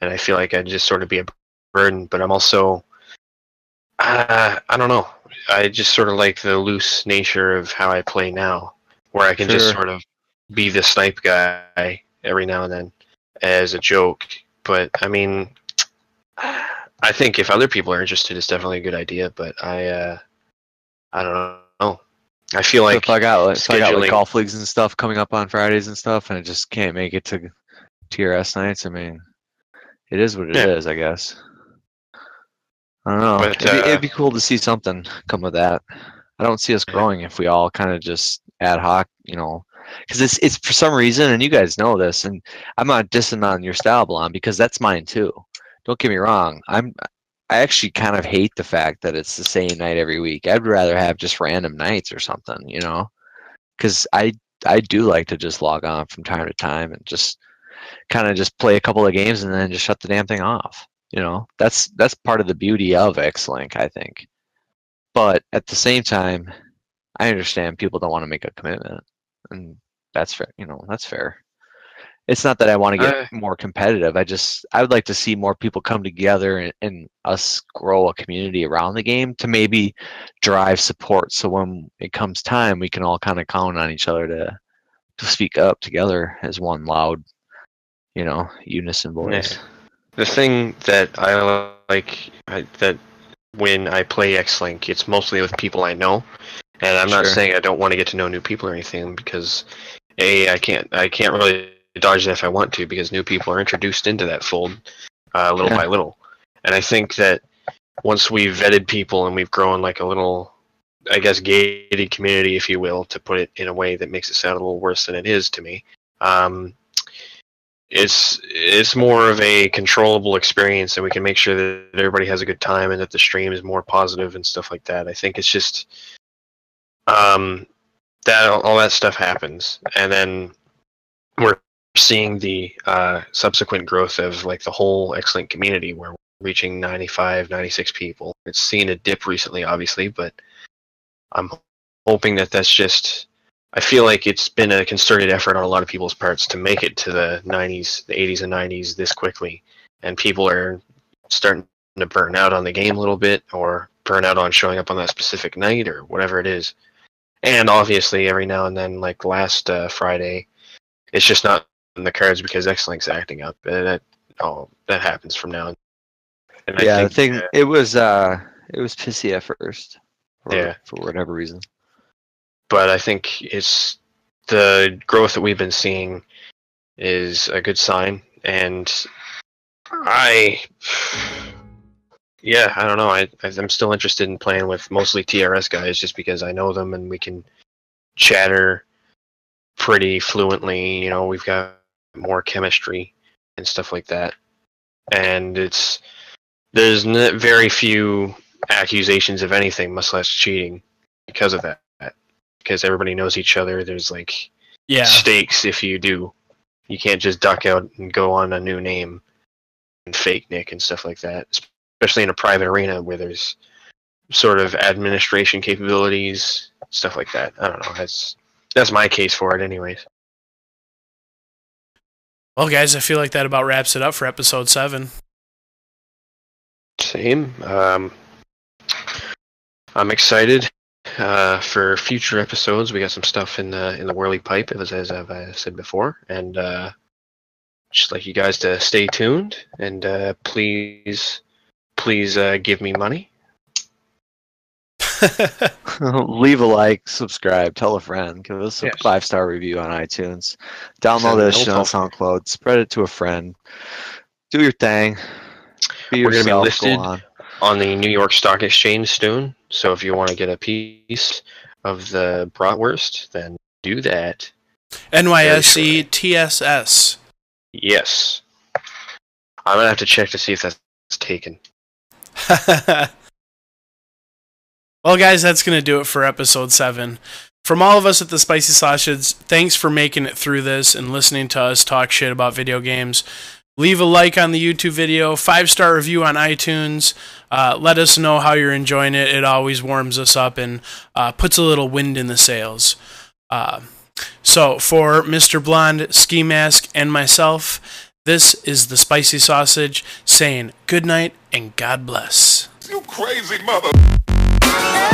and I feel like I'd just sort of be a burden. But I'm also, uh, I don't know. I just sort of like the loose nature of how I play now, where I can just sort of be the snipe guy every now and then as a joke. But I mean, I think if other people are interested, it's definitely a good idea. But I, uh, I don't know. I feel like if I got like, if I got like golf leagues and stuff coming up on Fridays and stuff, and I just can't make it to TRS nights, I mean, it is what it is, Yeah. I guess. I don't know. But, it'd, be, uh, it'd be cool to see something come of that. I don't see us growing if we all kind of just ad hoc, you know, because it's it's for some reason, and you guys know this, and I'm not dissing on your style, Blonde, because that's mine too. Don't get me wrong. I'm I actually kind of hate the fact that it's the same night every week. I'd rather have just random nights or something, you know, because I I do like to just log on from time to time and just kind of just play a couple of games and then just shut the damn thing off. You know, that's that's part of the beauty of X-Link, I think. But at the same time, I understand people don't want to make a commitment, and that's fair. You know, that's fair. It's not that I want to get Uh, more competitive. I just I would like to see more people come together and, and us grow a community around the game to maybe drive support. So when it comes time, we can all kind of count on each other to to speak up together as one loud, you know, unison voice. the thing that I like I, that when I play X-Link, it's mostly with people I know, and I'm not saying I don't want to get to know new people or anything because a I can't I can't really dodge that if I want to because new people are introduced into that fold uh, little Yeah. by little, and I think that once we've vetted people and we've grown like a little. I guess gated community, if you will, to put it in a way that makes it sound a little worse than it is to me. Um, it's it's more of a controllable experience and we can make sure that everybody has a good time and that the stream is more positive and stuff like that i think it's just um that all that stuff happens and then we're seeing the uh subsequent growth of like the whole x-link community where we're reaching 95 96 people it's seen a dip recently obviously but i'm hoping that that's just I feel like it's been a concerted effort on a lot of people's parts to make it to the 90s, the 80s and 90s this quickly, and people are starting to burn out on the game a little bit, or burn out on showing up on that specific night, or whatever it is. And obviously, every now and then, like last uh, Friday, it's just not the cards because X-Link's acting up. Uh, that oh, that happens from now. on. And I yeah, the think, thing uh, it was uh it was pissy at first. For, Yeah. For whatever reason. but I think it's the growth that we've been seeing is a good sign, and I, yeah, I don't know. I I'm still interested in playing with mostly TRS guys just because I know them and we can chatter pretty fluently. You know, we've got more chemistry and stuff like that, and it's there's n- very few accusations of anything, much less cheating, because of that because everybody knows each other. There's like Yeah. stakes if you do. You can't just duck out and go on a new name and fake nick and stuff like that. Especially in a private arena where there's sort of administration capabilities, stuff like that. I don't know. That's that's my case for it, anyways. Well, guys, I feel like that about wraps it up for episode seven. Same. Um, I'm excited uh, for future episodes. We got some stuff in the in the whirly pipe, as as I've uh, said before, and uh, just like you guys to stay tuned and uh, please, please uh, give me money. Leave a like, subscribe, tell a friend, give us a Yes. five star review on iTunes, download this it on. SoundCloud, spread it to a friend, do your thing. Be We're gonna be listed on. on the New York Stock Exchange soon. So if you want to get a piece of the bratwurst, then do that. NYSE TSS. Yes. I'm gonna have to check to see if that's taken. well, guys, that's going to do it for episode seven. From all of us at the Spicy Sausage, thanks for making it through this and listening to us talk shit about video games. leave a like on the YouTube video, five star review on iTunes. Uh, let us know how you're enjoying it. It always warms us up and uh, puts a little wind in the sails. Uh, so, for Mr. Blonde, Ski Mask, and myself, this is the Spicy Sausage saying good night and God bless. You crazy mother love.